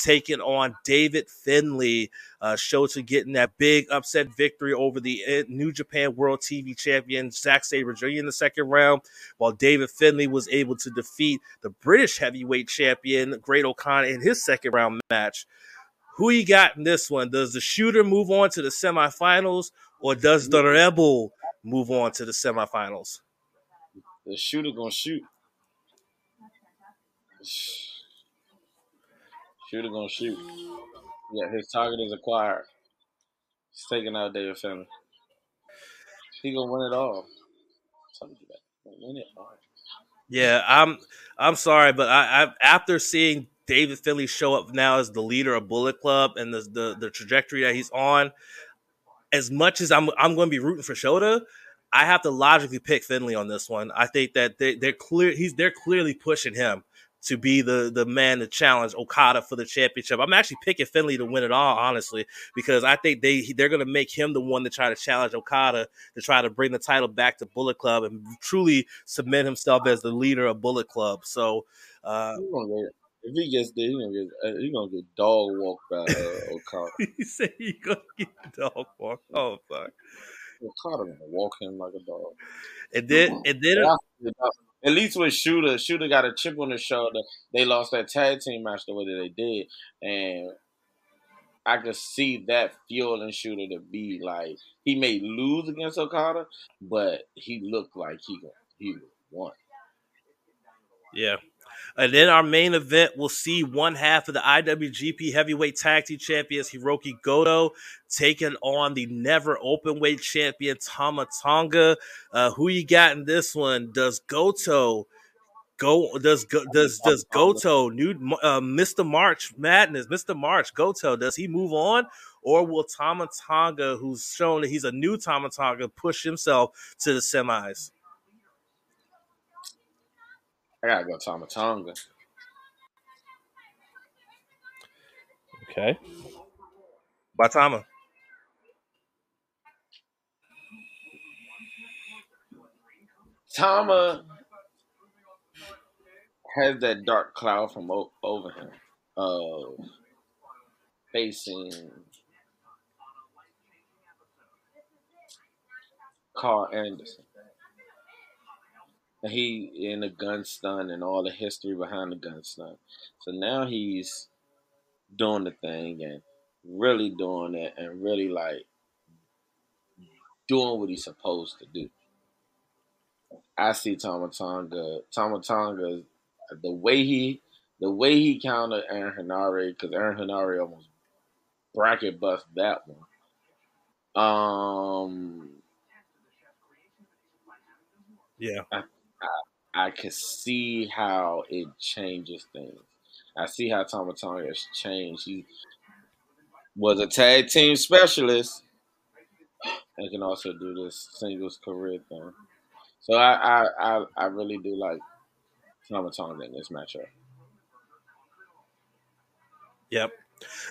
taking on David Finlay. Uh, Shota getting that big upset victory over the uh, New Japan World TV Champion Zack Sabre Jr. in the second round, while David Finlay was able to defeat the British Heavyweight Champion Great-O-Khan in his second round match. Who you got in this one? Does the shooter move on to the semifinals, or does the rebel move on to the semifinals? The shooter gonna shoot. Shooter gonna shoot. Yeah, his target is acquired. He's taking out David Finlay. He gonna win it all. Win it all. Yeah, I'm I'm sorry, but I, I after seeing David Finlay show up now as the leader of Bullet Club and the the, the trajectory that he's on, as much as I'm I'm going to be rooting for Shota, I have to logically pick Finlay on this one. I think that they, they're clear he's they're clearly pushing him to be the the man to challenge Okada for the championship. I'm actually picking Finlay to win it all, honestly, because I think they they're going to make him the one to try to challenge Okada to try to bring the title back to Bullet Club and truly cement himself as the leader of Bullet Club. So, uh, gonna if he gets there, he gonna get uh, he gonna get dog walked by uh, (laughs) Okada. he said he gonna get dog walked. Oh fuck! Okada gonna walk him like a dog. And then and then At least with Shooter, Shooter got a chip on his shoulder. They lost that tag team match the way that they did, and I could see that fueling Shooter to be like he may lose against Okada, but he looked like he he won. Yeah. And then our main event will see one half of the IWGP Heavyweight Tag Team Champions Hiroki Goto taking on the never openweight champion Tama Tonga. Uh, who you got in this one? Does Goto go? Does does does Goto new uh, Mr. March Madness Mr. March Goto? Does he move on, or will Tama Tonga, who's shown that he's a new Tama Tonga, push himself to the semis? I gotta go Tama Tonga. Okay. By Tama. Tama has that dark cloud from o- over him of facing Karl Anderson. And he in the gun stun and all the history behind the gun stun. So now he's doing the thing and really doing it and really like doing what he's supposed to do. I see Tama Tonga. Tama Tonga, the way he, the way he countered Aaron Henare, because Aaron Henare almost bracket bust that one. Um, Yeah. I can see how it changes things. I see how Tama Tonga has changed. He was a tag team specialist and can also do this singles career thing. So I I, I, I really do like Tama Tonga in this matchup. Yep.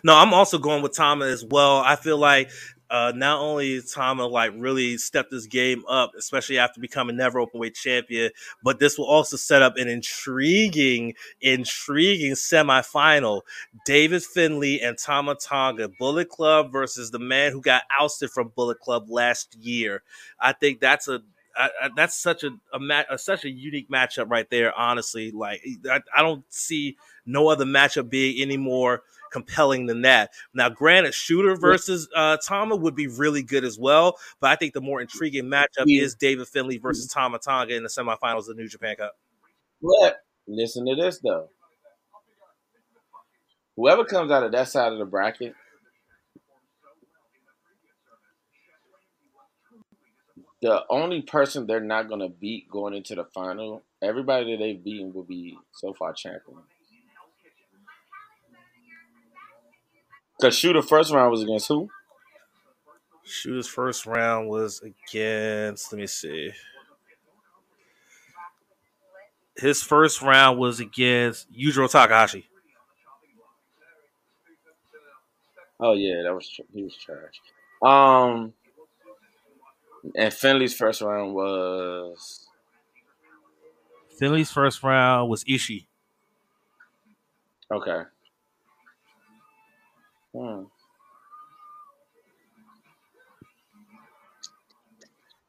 No, I'm also going with Tama as well. I feel like uh, not only Tama like really stepped his game up, especially after becoming never open weight champion, but this will also set up an intriguing, intriguing semifinal. David Finlay and Tama Tonga, Bullet Club versus the man who got ousted from Bullet Club last year. I think that's a I, I, that's such a, a, ma- a, such a unique matchup right there. Honestly, like I, I don't see no other matchup being any more compelling than that. Now, granted, Shooter versus uh, Tama would be really good as well, but I think the more intriguing matchup Yeah. is David Finlay versus Tama Tonga in the semifinals of the New Japan Cup. But listen to this though. Whoever comes out of that side of the bracket, the only person they're not gonna beat going into the final, everybody that they've beaten will be so far champion. Cause shooter first round was against who? Shooter's first round was against. Let me see. His first round was against Yujiro Takahashi. Oh yeah, that was he was trash. Um, and Finlay's first round was Finlay's first round was Ishii. okay. Hmm.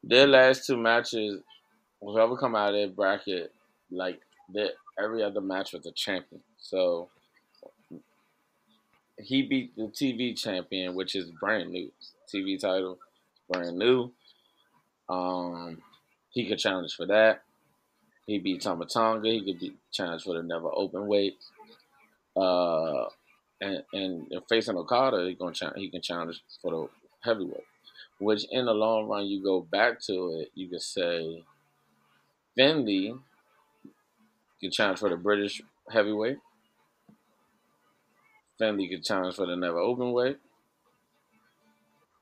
Their last two matches, whoever come out of their bracket, like that, every other match was a champion. So he beat the TV champion, which is brand new. TV title, brand new. Um, he could challenge for that. He beat Tama Tonga. He could be challenged for the never open weight. Uh, and and facing Okada, he gonna he can challenge for the heavyweight. Which in the long run, you go back to it, you could say Finlay can challenge for the British heavyweight. Finlay can challenge for the never open weight.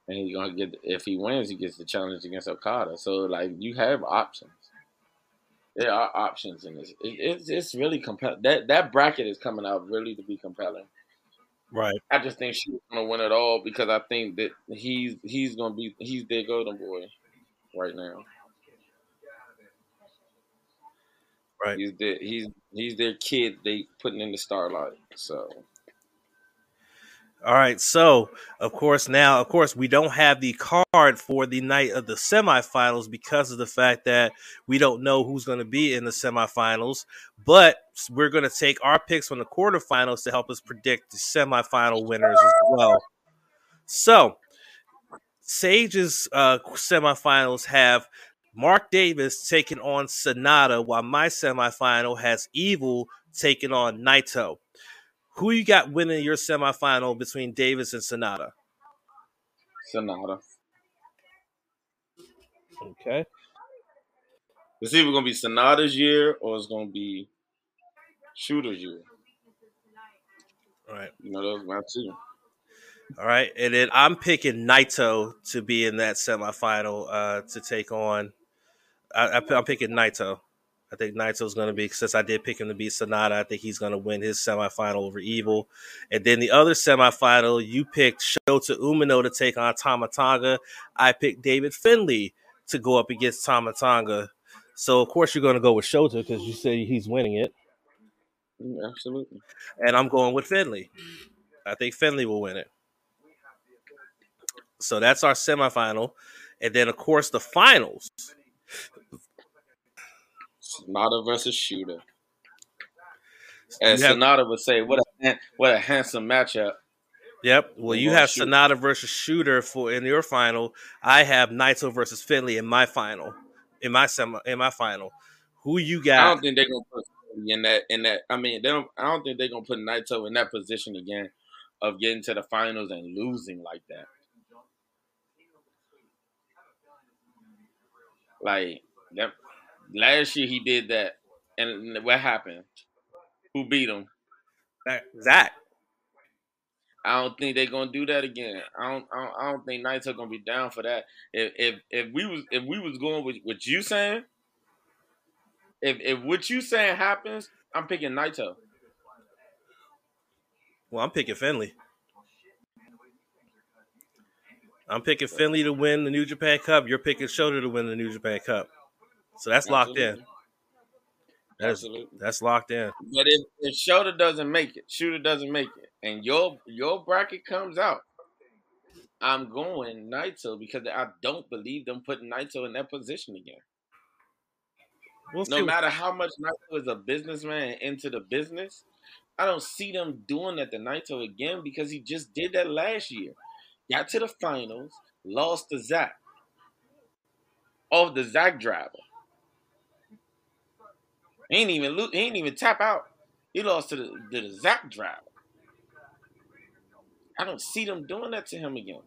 And he's gonna get if he wins, he gets the challenge against Okada. So like you have options. There are options in this. It, it's it's really compelling. That that bracket is coming out really to be compelling. Right. I just think she's gonna win it all because I think that he's he's gonna be he's their golden boy right now. Right. He's their he's he's their kid they putting in the starlight. So All right. So, of course, now, of course, we don't have the card for the night of the semifinals because of the fact that we don't know who's going to be in the semifinals. But we're going to take our picks from the quarterfinals to help us predict the semifinal winners as well. So, Sage's uh, semifinals have Mark Davis taking on Sanada, while my semifinal has Evil taking on Naito. Who you got winning your semifinal between Davis and Sanada? Sanada. Okay. It's either gonna be Sanada's year or it's gonna be Shooter's year. All right. You know those my two. All right, and then I'm picking Naito to be in that semifinal uh, to take on. I, I, am picking Naito. I think Naito's going to be since I did pick him to be Sanada, I think he's going to win his semifinal over Evil, and then the other semifinal you picked Shota Umino to take on Tama Tonga. I picked David Finlay to go up against Tama Tonga. So of course you're going to go with Shota because you say he's winning it. Absolutely. And I'm going with Finlay. I think Finlay will win it. So that's our semifinal. And then, of course, the finals. Sanada versus Shooter. And Sanada would say, "What a what a handsome matchup." Yep. Well, you have shoot. Sanada versus Shooter for in your final. I have Naito versus Finlay in my final. In my semi, in my final. Who you got? I don't think they're gonna put in that. In that, I mean, they don't. I don't think they're gonna put Naito in that position again of getting to the finals and losing like that. Like that last year he did that, and what happened? Who beat him? Zack. I don't think they're gonna do that again. I don't. I don't, I don't think Knights are gonna be down for that. If if if we was if we was going with what you saying, if if what you saying happens, I'm picking Naito. Well, I'm picking Finlay. I'm picking Finlay to win the New Japan Cup. You're picking Shota to win the New Japan Cup. So that's Absolutely. locked in. That's, Absolutely. That's locked in. But if, if Shota doesn't make it, Shooter doesn't make it, and your your bracket comes out, I'm going Naito because I don't believe them putting Naito in that position again. We'll no matter how much Naito is a businessman into the business, I don't see them doing that to Naito again because he just did that last year got to the finals, lost to Zack. Off the Zack driver. He ain't even lo- he ain't even tap out. He lost to the, to the Zack driver. I don't see them doing that to him again.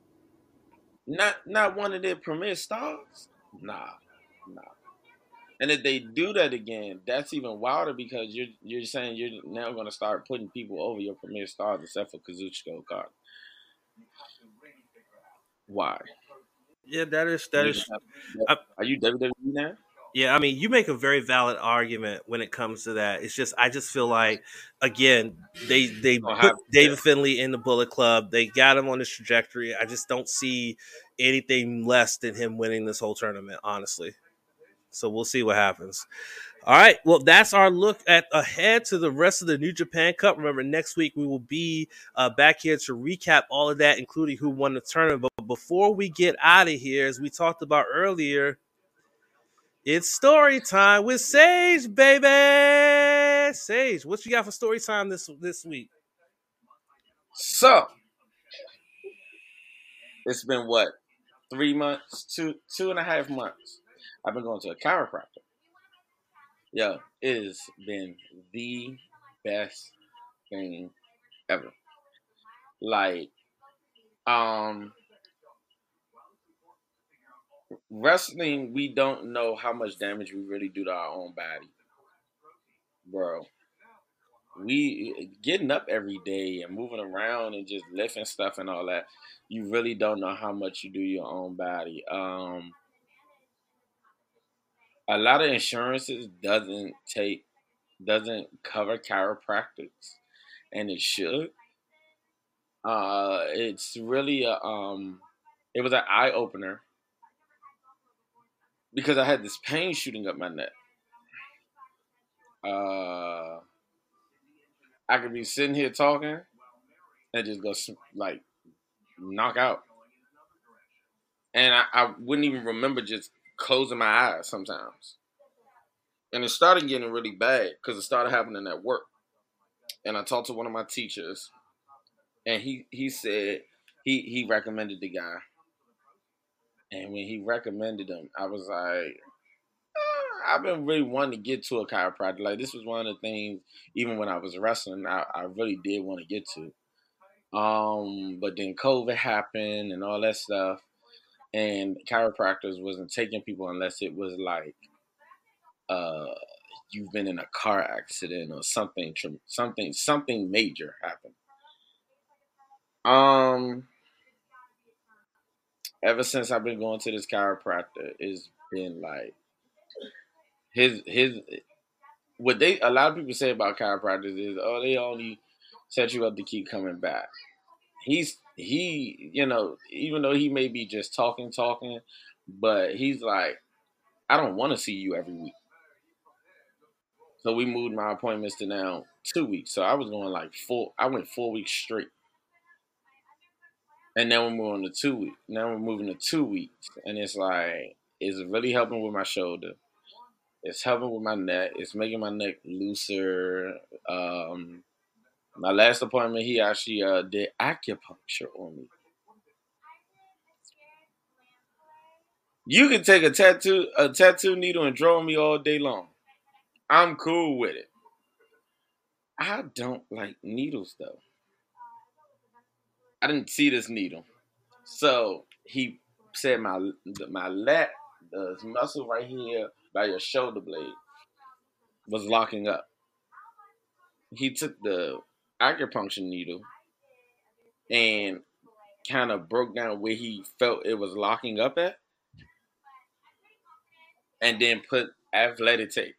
Not not one of their premier stars. Nah, nah. And if they do that again, that's even wilder because you're you're saying you're now going to start putting people over your premier stars except for Kazuchika Okada. Why? Yeah, that is that is. Are you WWE now? Yeah, I mean, you make a very valid argument when it comes to that. It's just I just feel like again they they put David Finlay in the Bullet Club. They got him on this trajectory. I just don't see anything less than him winning this whole tournament, honestly. So we'll see what happens. All right. Well, that's our look at ahead to the rest of the New Japan Cup. Remember, next week we will be uh, back here to recap all of that, including who won the tournament. But before we get out of here, as we talked about earlier, it's story time with Sage, baby. Sage, what you got for story time this this week? So, it's been what three months, two two and a half months. I've been going to a chiropractor Yo, it has been the best thing ever. Like, um, wrestling, we don't know how much damage we really do to our own body, bro. We getting up every day and moving around and just lifting stuff and all that. You really don't know how much you do your own body. Um, a lot of insurances doesn't take doesn't cover chiropractics, and it should. Uh, it's really a um, it was an eye opener because I had this pain shooting up my neck. Uh, I could be sitting here talking and just go like knock out, and I, I wouldn't even remember just closing my eyes sometimes. And it started getting really bad because it started happening at work. And I talked to one of my teachers, and he he said he he recommended the guy. And when he recommended them, I was like, eh, I've been really wanting to get to a chiropractor. Like this was one of the things, even when I was wrestling, I, I really did want to get to. Um, but then COVID happened and all that stuff and chiropractors wasn't taking people unless it was like uh you've been in a car accident or something something something major happened um ever since I've been going to this chiropractor, it's been like his his what they a lot of people say about chiropractors is oh they only set you up to keep coming back. He's he you know even though he may be just talking talking, but he's like I don't want to see you every week. So we moved my appointments to now two weeks. So I was going like four. I went four weeks straight. And now we're moving to two weeks. Now we're moving to two weeks, and it's like it's really helping with my shoulder. It's helping with my neck. It's making my neck looser. Um, my last appointment, he actually uh, did acupuncture on me. You can take a tattoo a tattoo needle and draw me all day long. I'm cool with it. I don't like needles though. I didn't see this needle. So he said my my lat, the muscle right here by your shoulder blade was locking up. He took the acupuncture needle and kind of broke down where he felt it was locking up at and then put athletic tape.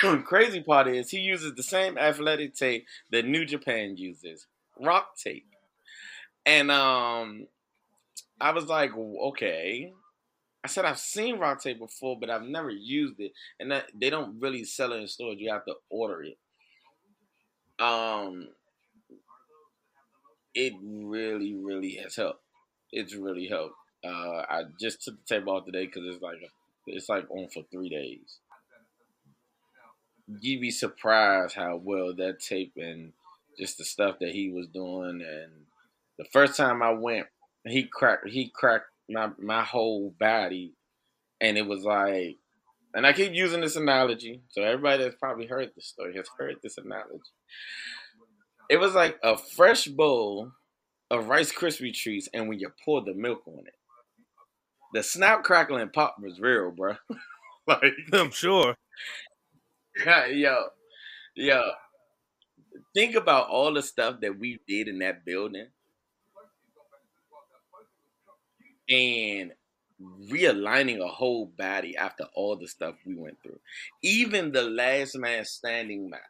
(coughs) Crazy part is he uses the same athletic tape that New Japan uses, rock tape. And um, I was like, okay. I said I've seen rock tape before, but I've never used it, and that, they don't really sell it in stores. You have to order it. Um, it really, really has helped. It's really helped. Uh, I just took the tape off today because it's like it's like on for three days. You'd be surprised how well that tape and just the stuff that he was doing and the first time I went, he cracked he cracked my my whole body, and it was like, and I keep using this analogy, so everybody that's probably heard this story has heard this analogy. It was like a fresh bowl of Rice Krispie treats, and when you pour the milk on it, the snap, crackle, and pop was real, bro. (laughs) like (laughs) I'm sure. (laughs) yo, yo, think about all the stuff that we did in that building and realigning a whole body after all the stuff we went through. Even the last man standing match.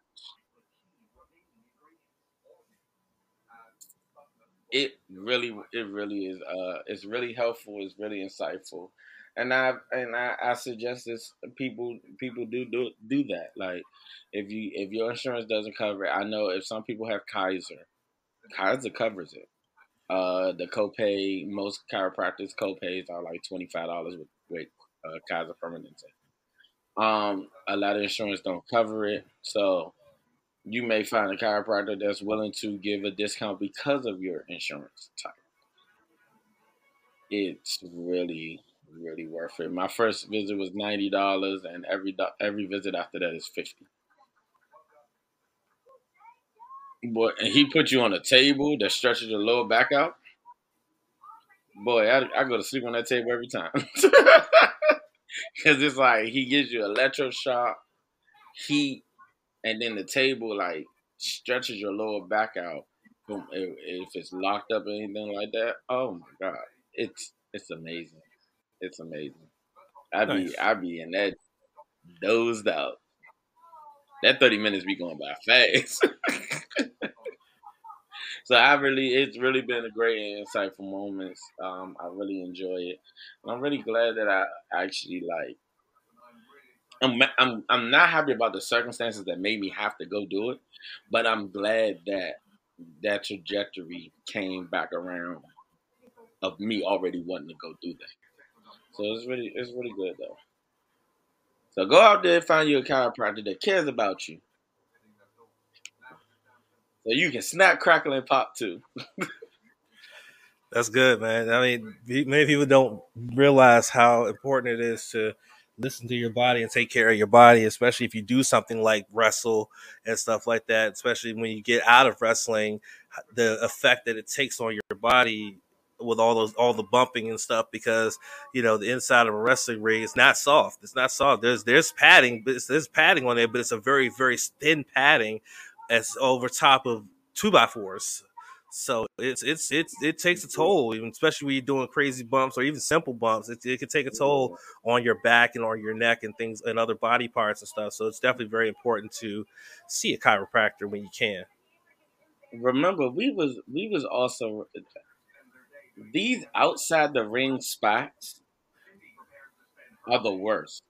It really it really is uh it's really helpful, it's really insightful. And I and I, I suggest this people people do do do that. Like if you if your insurance doesn't cover it, I know if some people have Kaiser, Kaiser covers it. Uh, the copay, most chiropractors copays are like twenty five dollars with with uh, Kaiser Permanente. Um, a lot of insurance don't cover it, so you may find a chiropractor that's willing to give a discount because of your insurance type. It's really, really worth it. My first visit was ninety dollars, and every every visit after that is fifty. Boy, and he put you on a table that stretches your lower back out. Boy, I, I go to sleep on that table every time. (laughs) Because it's like he gives you electroshock, heat, and then the table like stretches your lower back out. If it's locked up or anything like that, oh my god, it's it's amazing. It's amazing. I be nice. I be in that dozed out. That thirty minutes be going by fast. (laughs) so I really, it's really been a great insightful moments. Um, I really enjoy it, and I'm really glad that I actually like. I'm, I'm I'm not happy about the circumstances that made me have to go do it, but I'm glad that that trajectory came back around of me already wanting to go do that. So it's really it's really good though. So go out there and find you a chiropractor that cares about you so you can snap, crackle, and pop too. That's good, man. I mean, many people don't realize how important it is to listen to your body and take care of your body, especially if you do something like wrestle and stuff like that. Especially when you get out of wrestling, the effect that it takes on your body with all those all the bumping and stuff because you know the inside of a wrestling ring is not soft. It's not soft. There's there's padding, but there's padding on there, but it's a very very thin padding as over top of two by fours. So it's it's it's it takes a toll, even especially when you're doing crazy bumps or even simple bumps. It, it can take a toll on your back and on your neck and things and other body parts and stuff. So it's definitely very important to see a chiropractor when you can. Remember, we was we was also these outside the ring spots are the worst.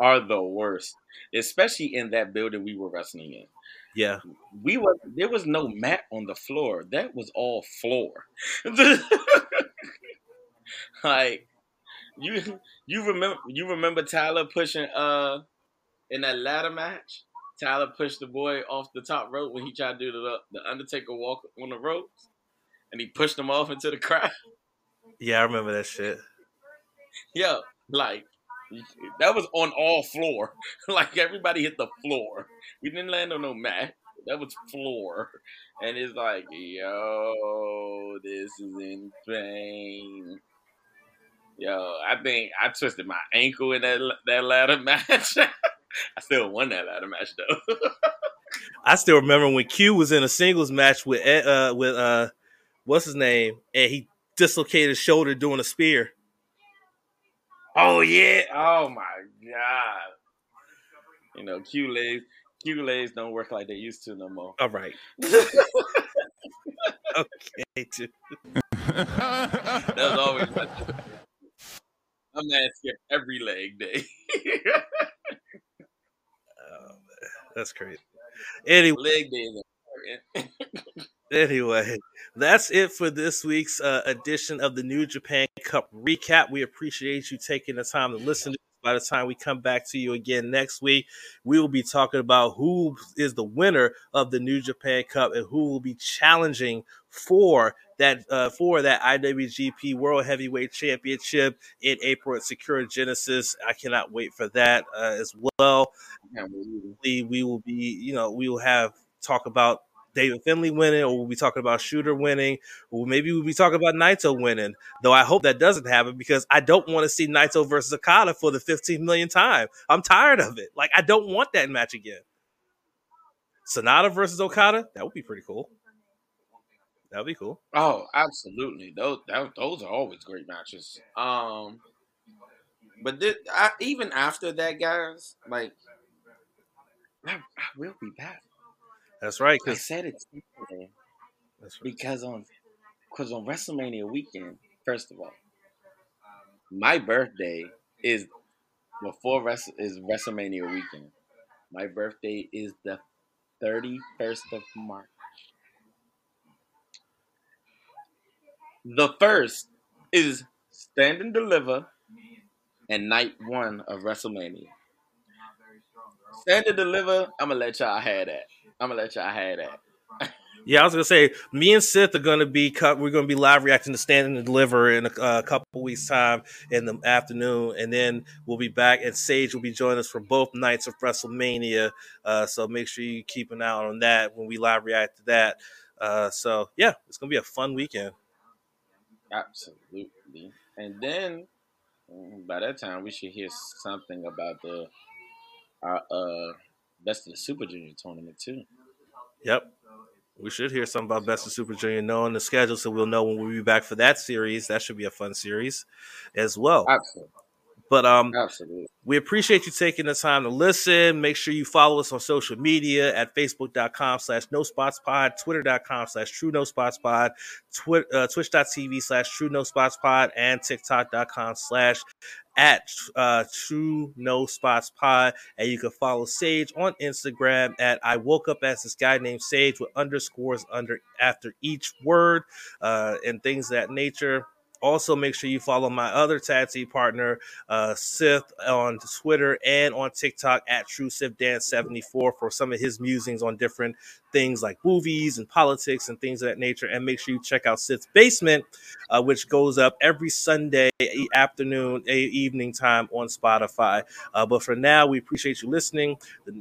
Are the worst, especially in that building we were wrestling in. Yeah, we were there was no mat on the floor. That was all floor. (laughs) like you you remember you remember Tyler pushing uh in that ladder match? Tyler pushed the boy off the top rope when he tried to do the the Undertaker walk on the ropes, and he pushed him off into the crowd. Yeah, I remember that shit. (laughs) Yeah, like that was on all floor. (laughs) like everybody hit the floor. We didn't land on no mat. That was floor. And it's like, yo, this is insane. Yo, I think I twisted my ankle in that that ladder (laughs) match. I still won that ladder match though. I still remember when Q was in a singles match with uh with uh what's his name and he dislocated his shoulder doing a spear. Oh yeah. Oh my god. You know, Q legs, Q legs don't work like they used to no more. All right. (laughs) okay, (laughs) that was always my, man skipped every leg day. (laughs) oh, man. that's crazy. Anyway, leg day Anyway, that's it for this week's uh, edition of the New Japan Cup recap. We appreciate you taking the time to listen to by the time we come back to you again next week, we will be talking about who is the winner of the New Japan Cup and who will be challenging for that uh, for that IWGP World Heavyweight Championship in April at Sakura Genesis. I cannot wait for that uh, as well. We, we will be, you know, we will have talk about David Finlay winning, or we'll be talking about Shooter winning, or maybe we'll be talking about Naito winning. Though I hope that doesn't happen because I don't want to see Naito versus Okada for the 15 millionth time. I'm tired of it. Like I don't want that match again. Sanada versus Okada, that would be pretty cool. That would be cool. Oh, absolutely. Those that, those are always great matches. Um, but I, even after that, guys, like I, I will be back. That's right. I said it right. because on because on WrestleMania weekend, first of all, my birthday is before rest is WrestleMania weekend. My birthday is the thirty first of March. The first is Stand and Deliver and night one of WrestleMania. Stand and Deliver, I'm gonna let y'all have that. I'm gonna let y'all have that. (laughs) yeah, I was gonna say, me and Sith are gonna be cut. we're gonna be live reacting to Stand and Deliver in a, a couple weeks time in the afternoon, and then we'll be back. And Sage will be joining us for both nights of WrestleMania. Uh, so make sure you keep an eye on that when we live react to that. Uh, so yeah, it's gonna be a fun weekend. Absolutely, and then mm, by that time we should hear something about the our uh Best of the Super Junior tournament too. Yep. We should hear something about Best of Super Junior knowing the schedule so we'll know when we'll be back for that series. That should be a fun series as well. Absolutely. But um, absolutely, we appreciate you taking the time to listen. Make sure you follow us on social media at facebook.com slash no spots pod, twitter.com slash true no spots pod, twi- uh, twitch.tv slash true no spots pod, and tiktok.com slash at uh, True No Spots Pod, and you can follow Sage on Instagram at I woke up as this guy named Sage with underscores under after each word uh, and things that nature. Also, make sure you follow my other team partner, uh, Sith, on Twitter and on TikTok at True Sith Dance 74 for some of his musings on different things like movies and politics and things of that nature. And make sure you check out Sith's Basement, uh, which goes up every Sunday afternoon, evening time on Spotify. Uh, but for now, we appreciate you listening.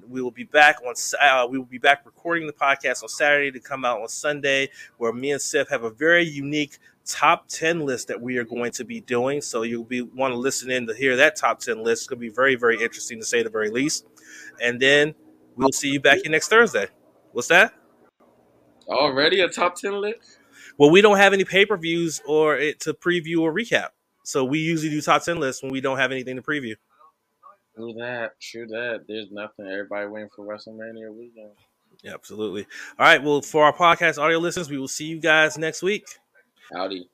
We will be back on. Uh, we will be back recording the podcast on Saturday to come out on Sunday, where me and Sith have a very unique top 10 list that we are going to be doing. So you'll be want to listen in to hear that top 10 list. It's going to be very, very interesting to say the very least. And then we'll see you back here next Thursday. What's that? Already a top ten list. Well, we don't have any pay per views or it to preview or recap, so we usually do top ten lists when we don't have anything to preview. True that. True that. There's nothing. Everybody waiting for WrestleMania weekend. Yeah, absolutely. All right. Well, for our podcast audio listeners, we will see you guys next week. Howdy.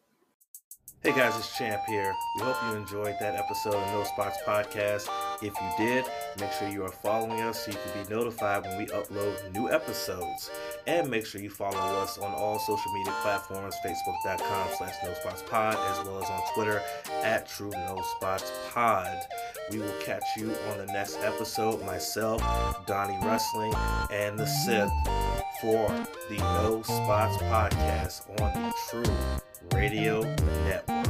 Hey guys, it's Champ here. We hope you enjoyed that episode of No Spots Podcast. If you did, make sure you are following us so you can be notified when we upload new episodes. And make sure you follow us on all social media platforms, facebook.com slash no spots pod, as well as on Twitter at true no spots pod. We will catch you on the next episode, myself, Donnie Wrestling, and the Sith for the No Spots Podcast on the True Radio Network.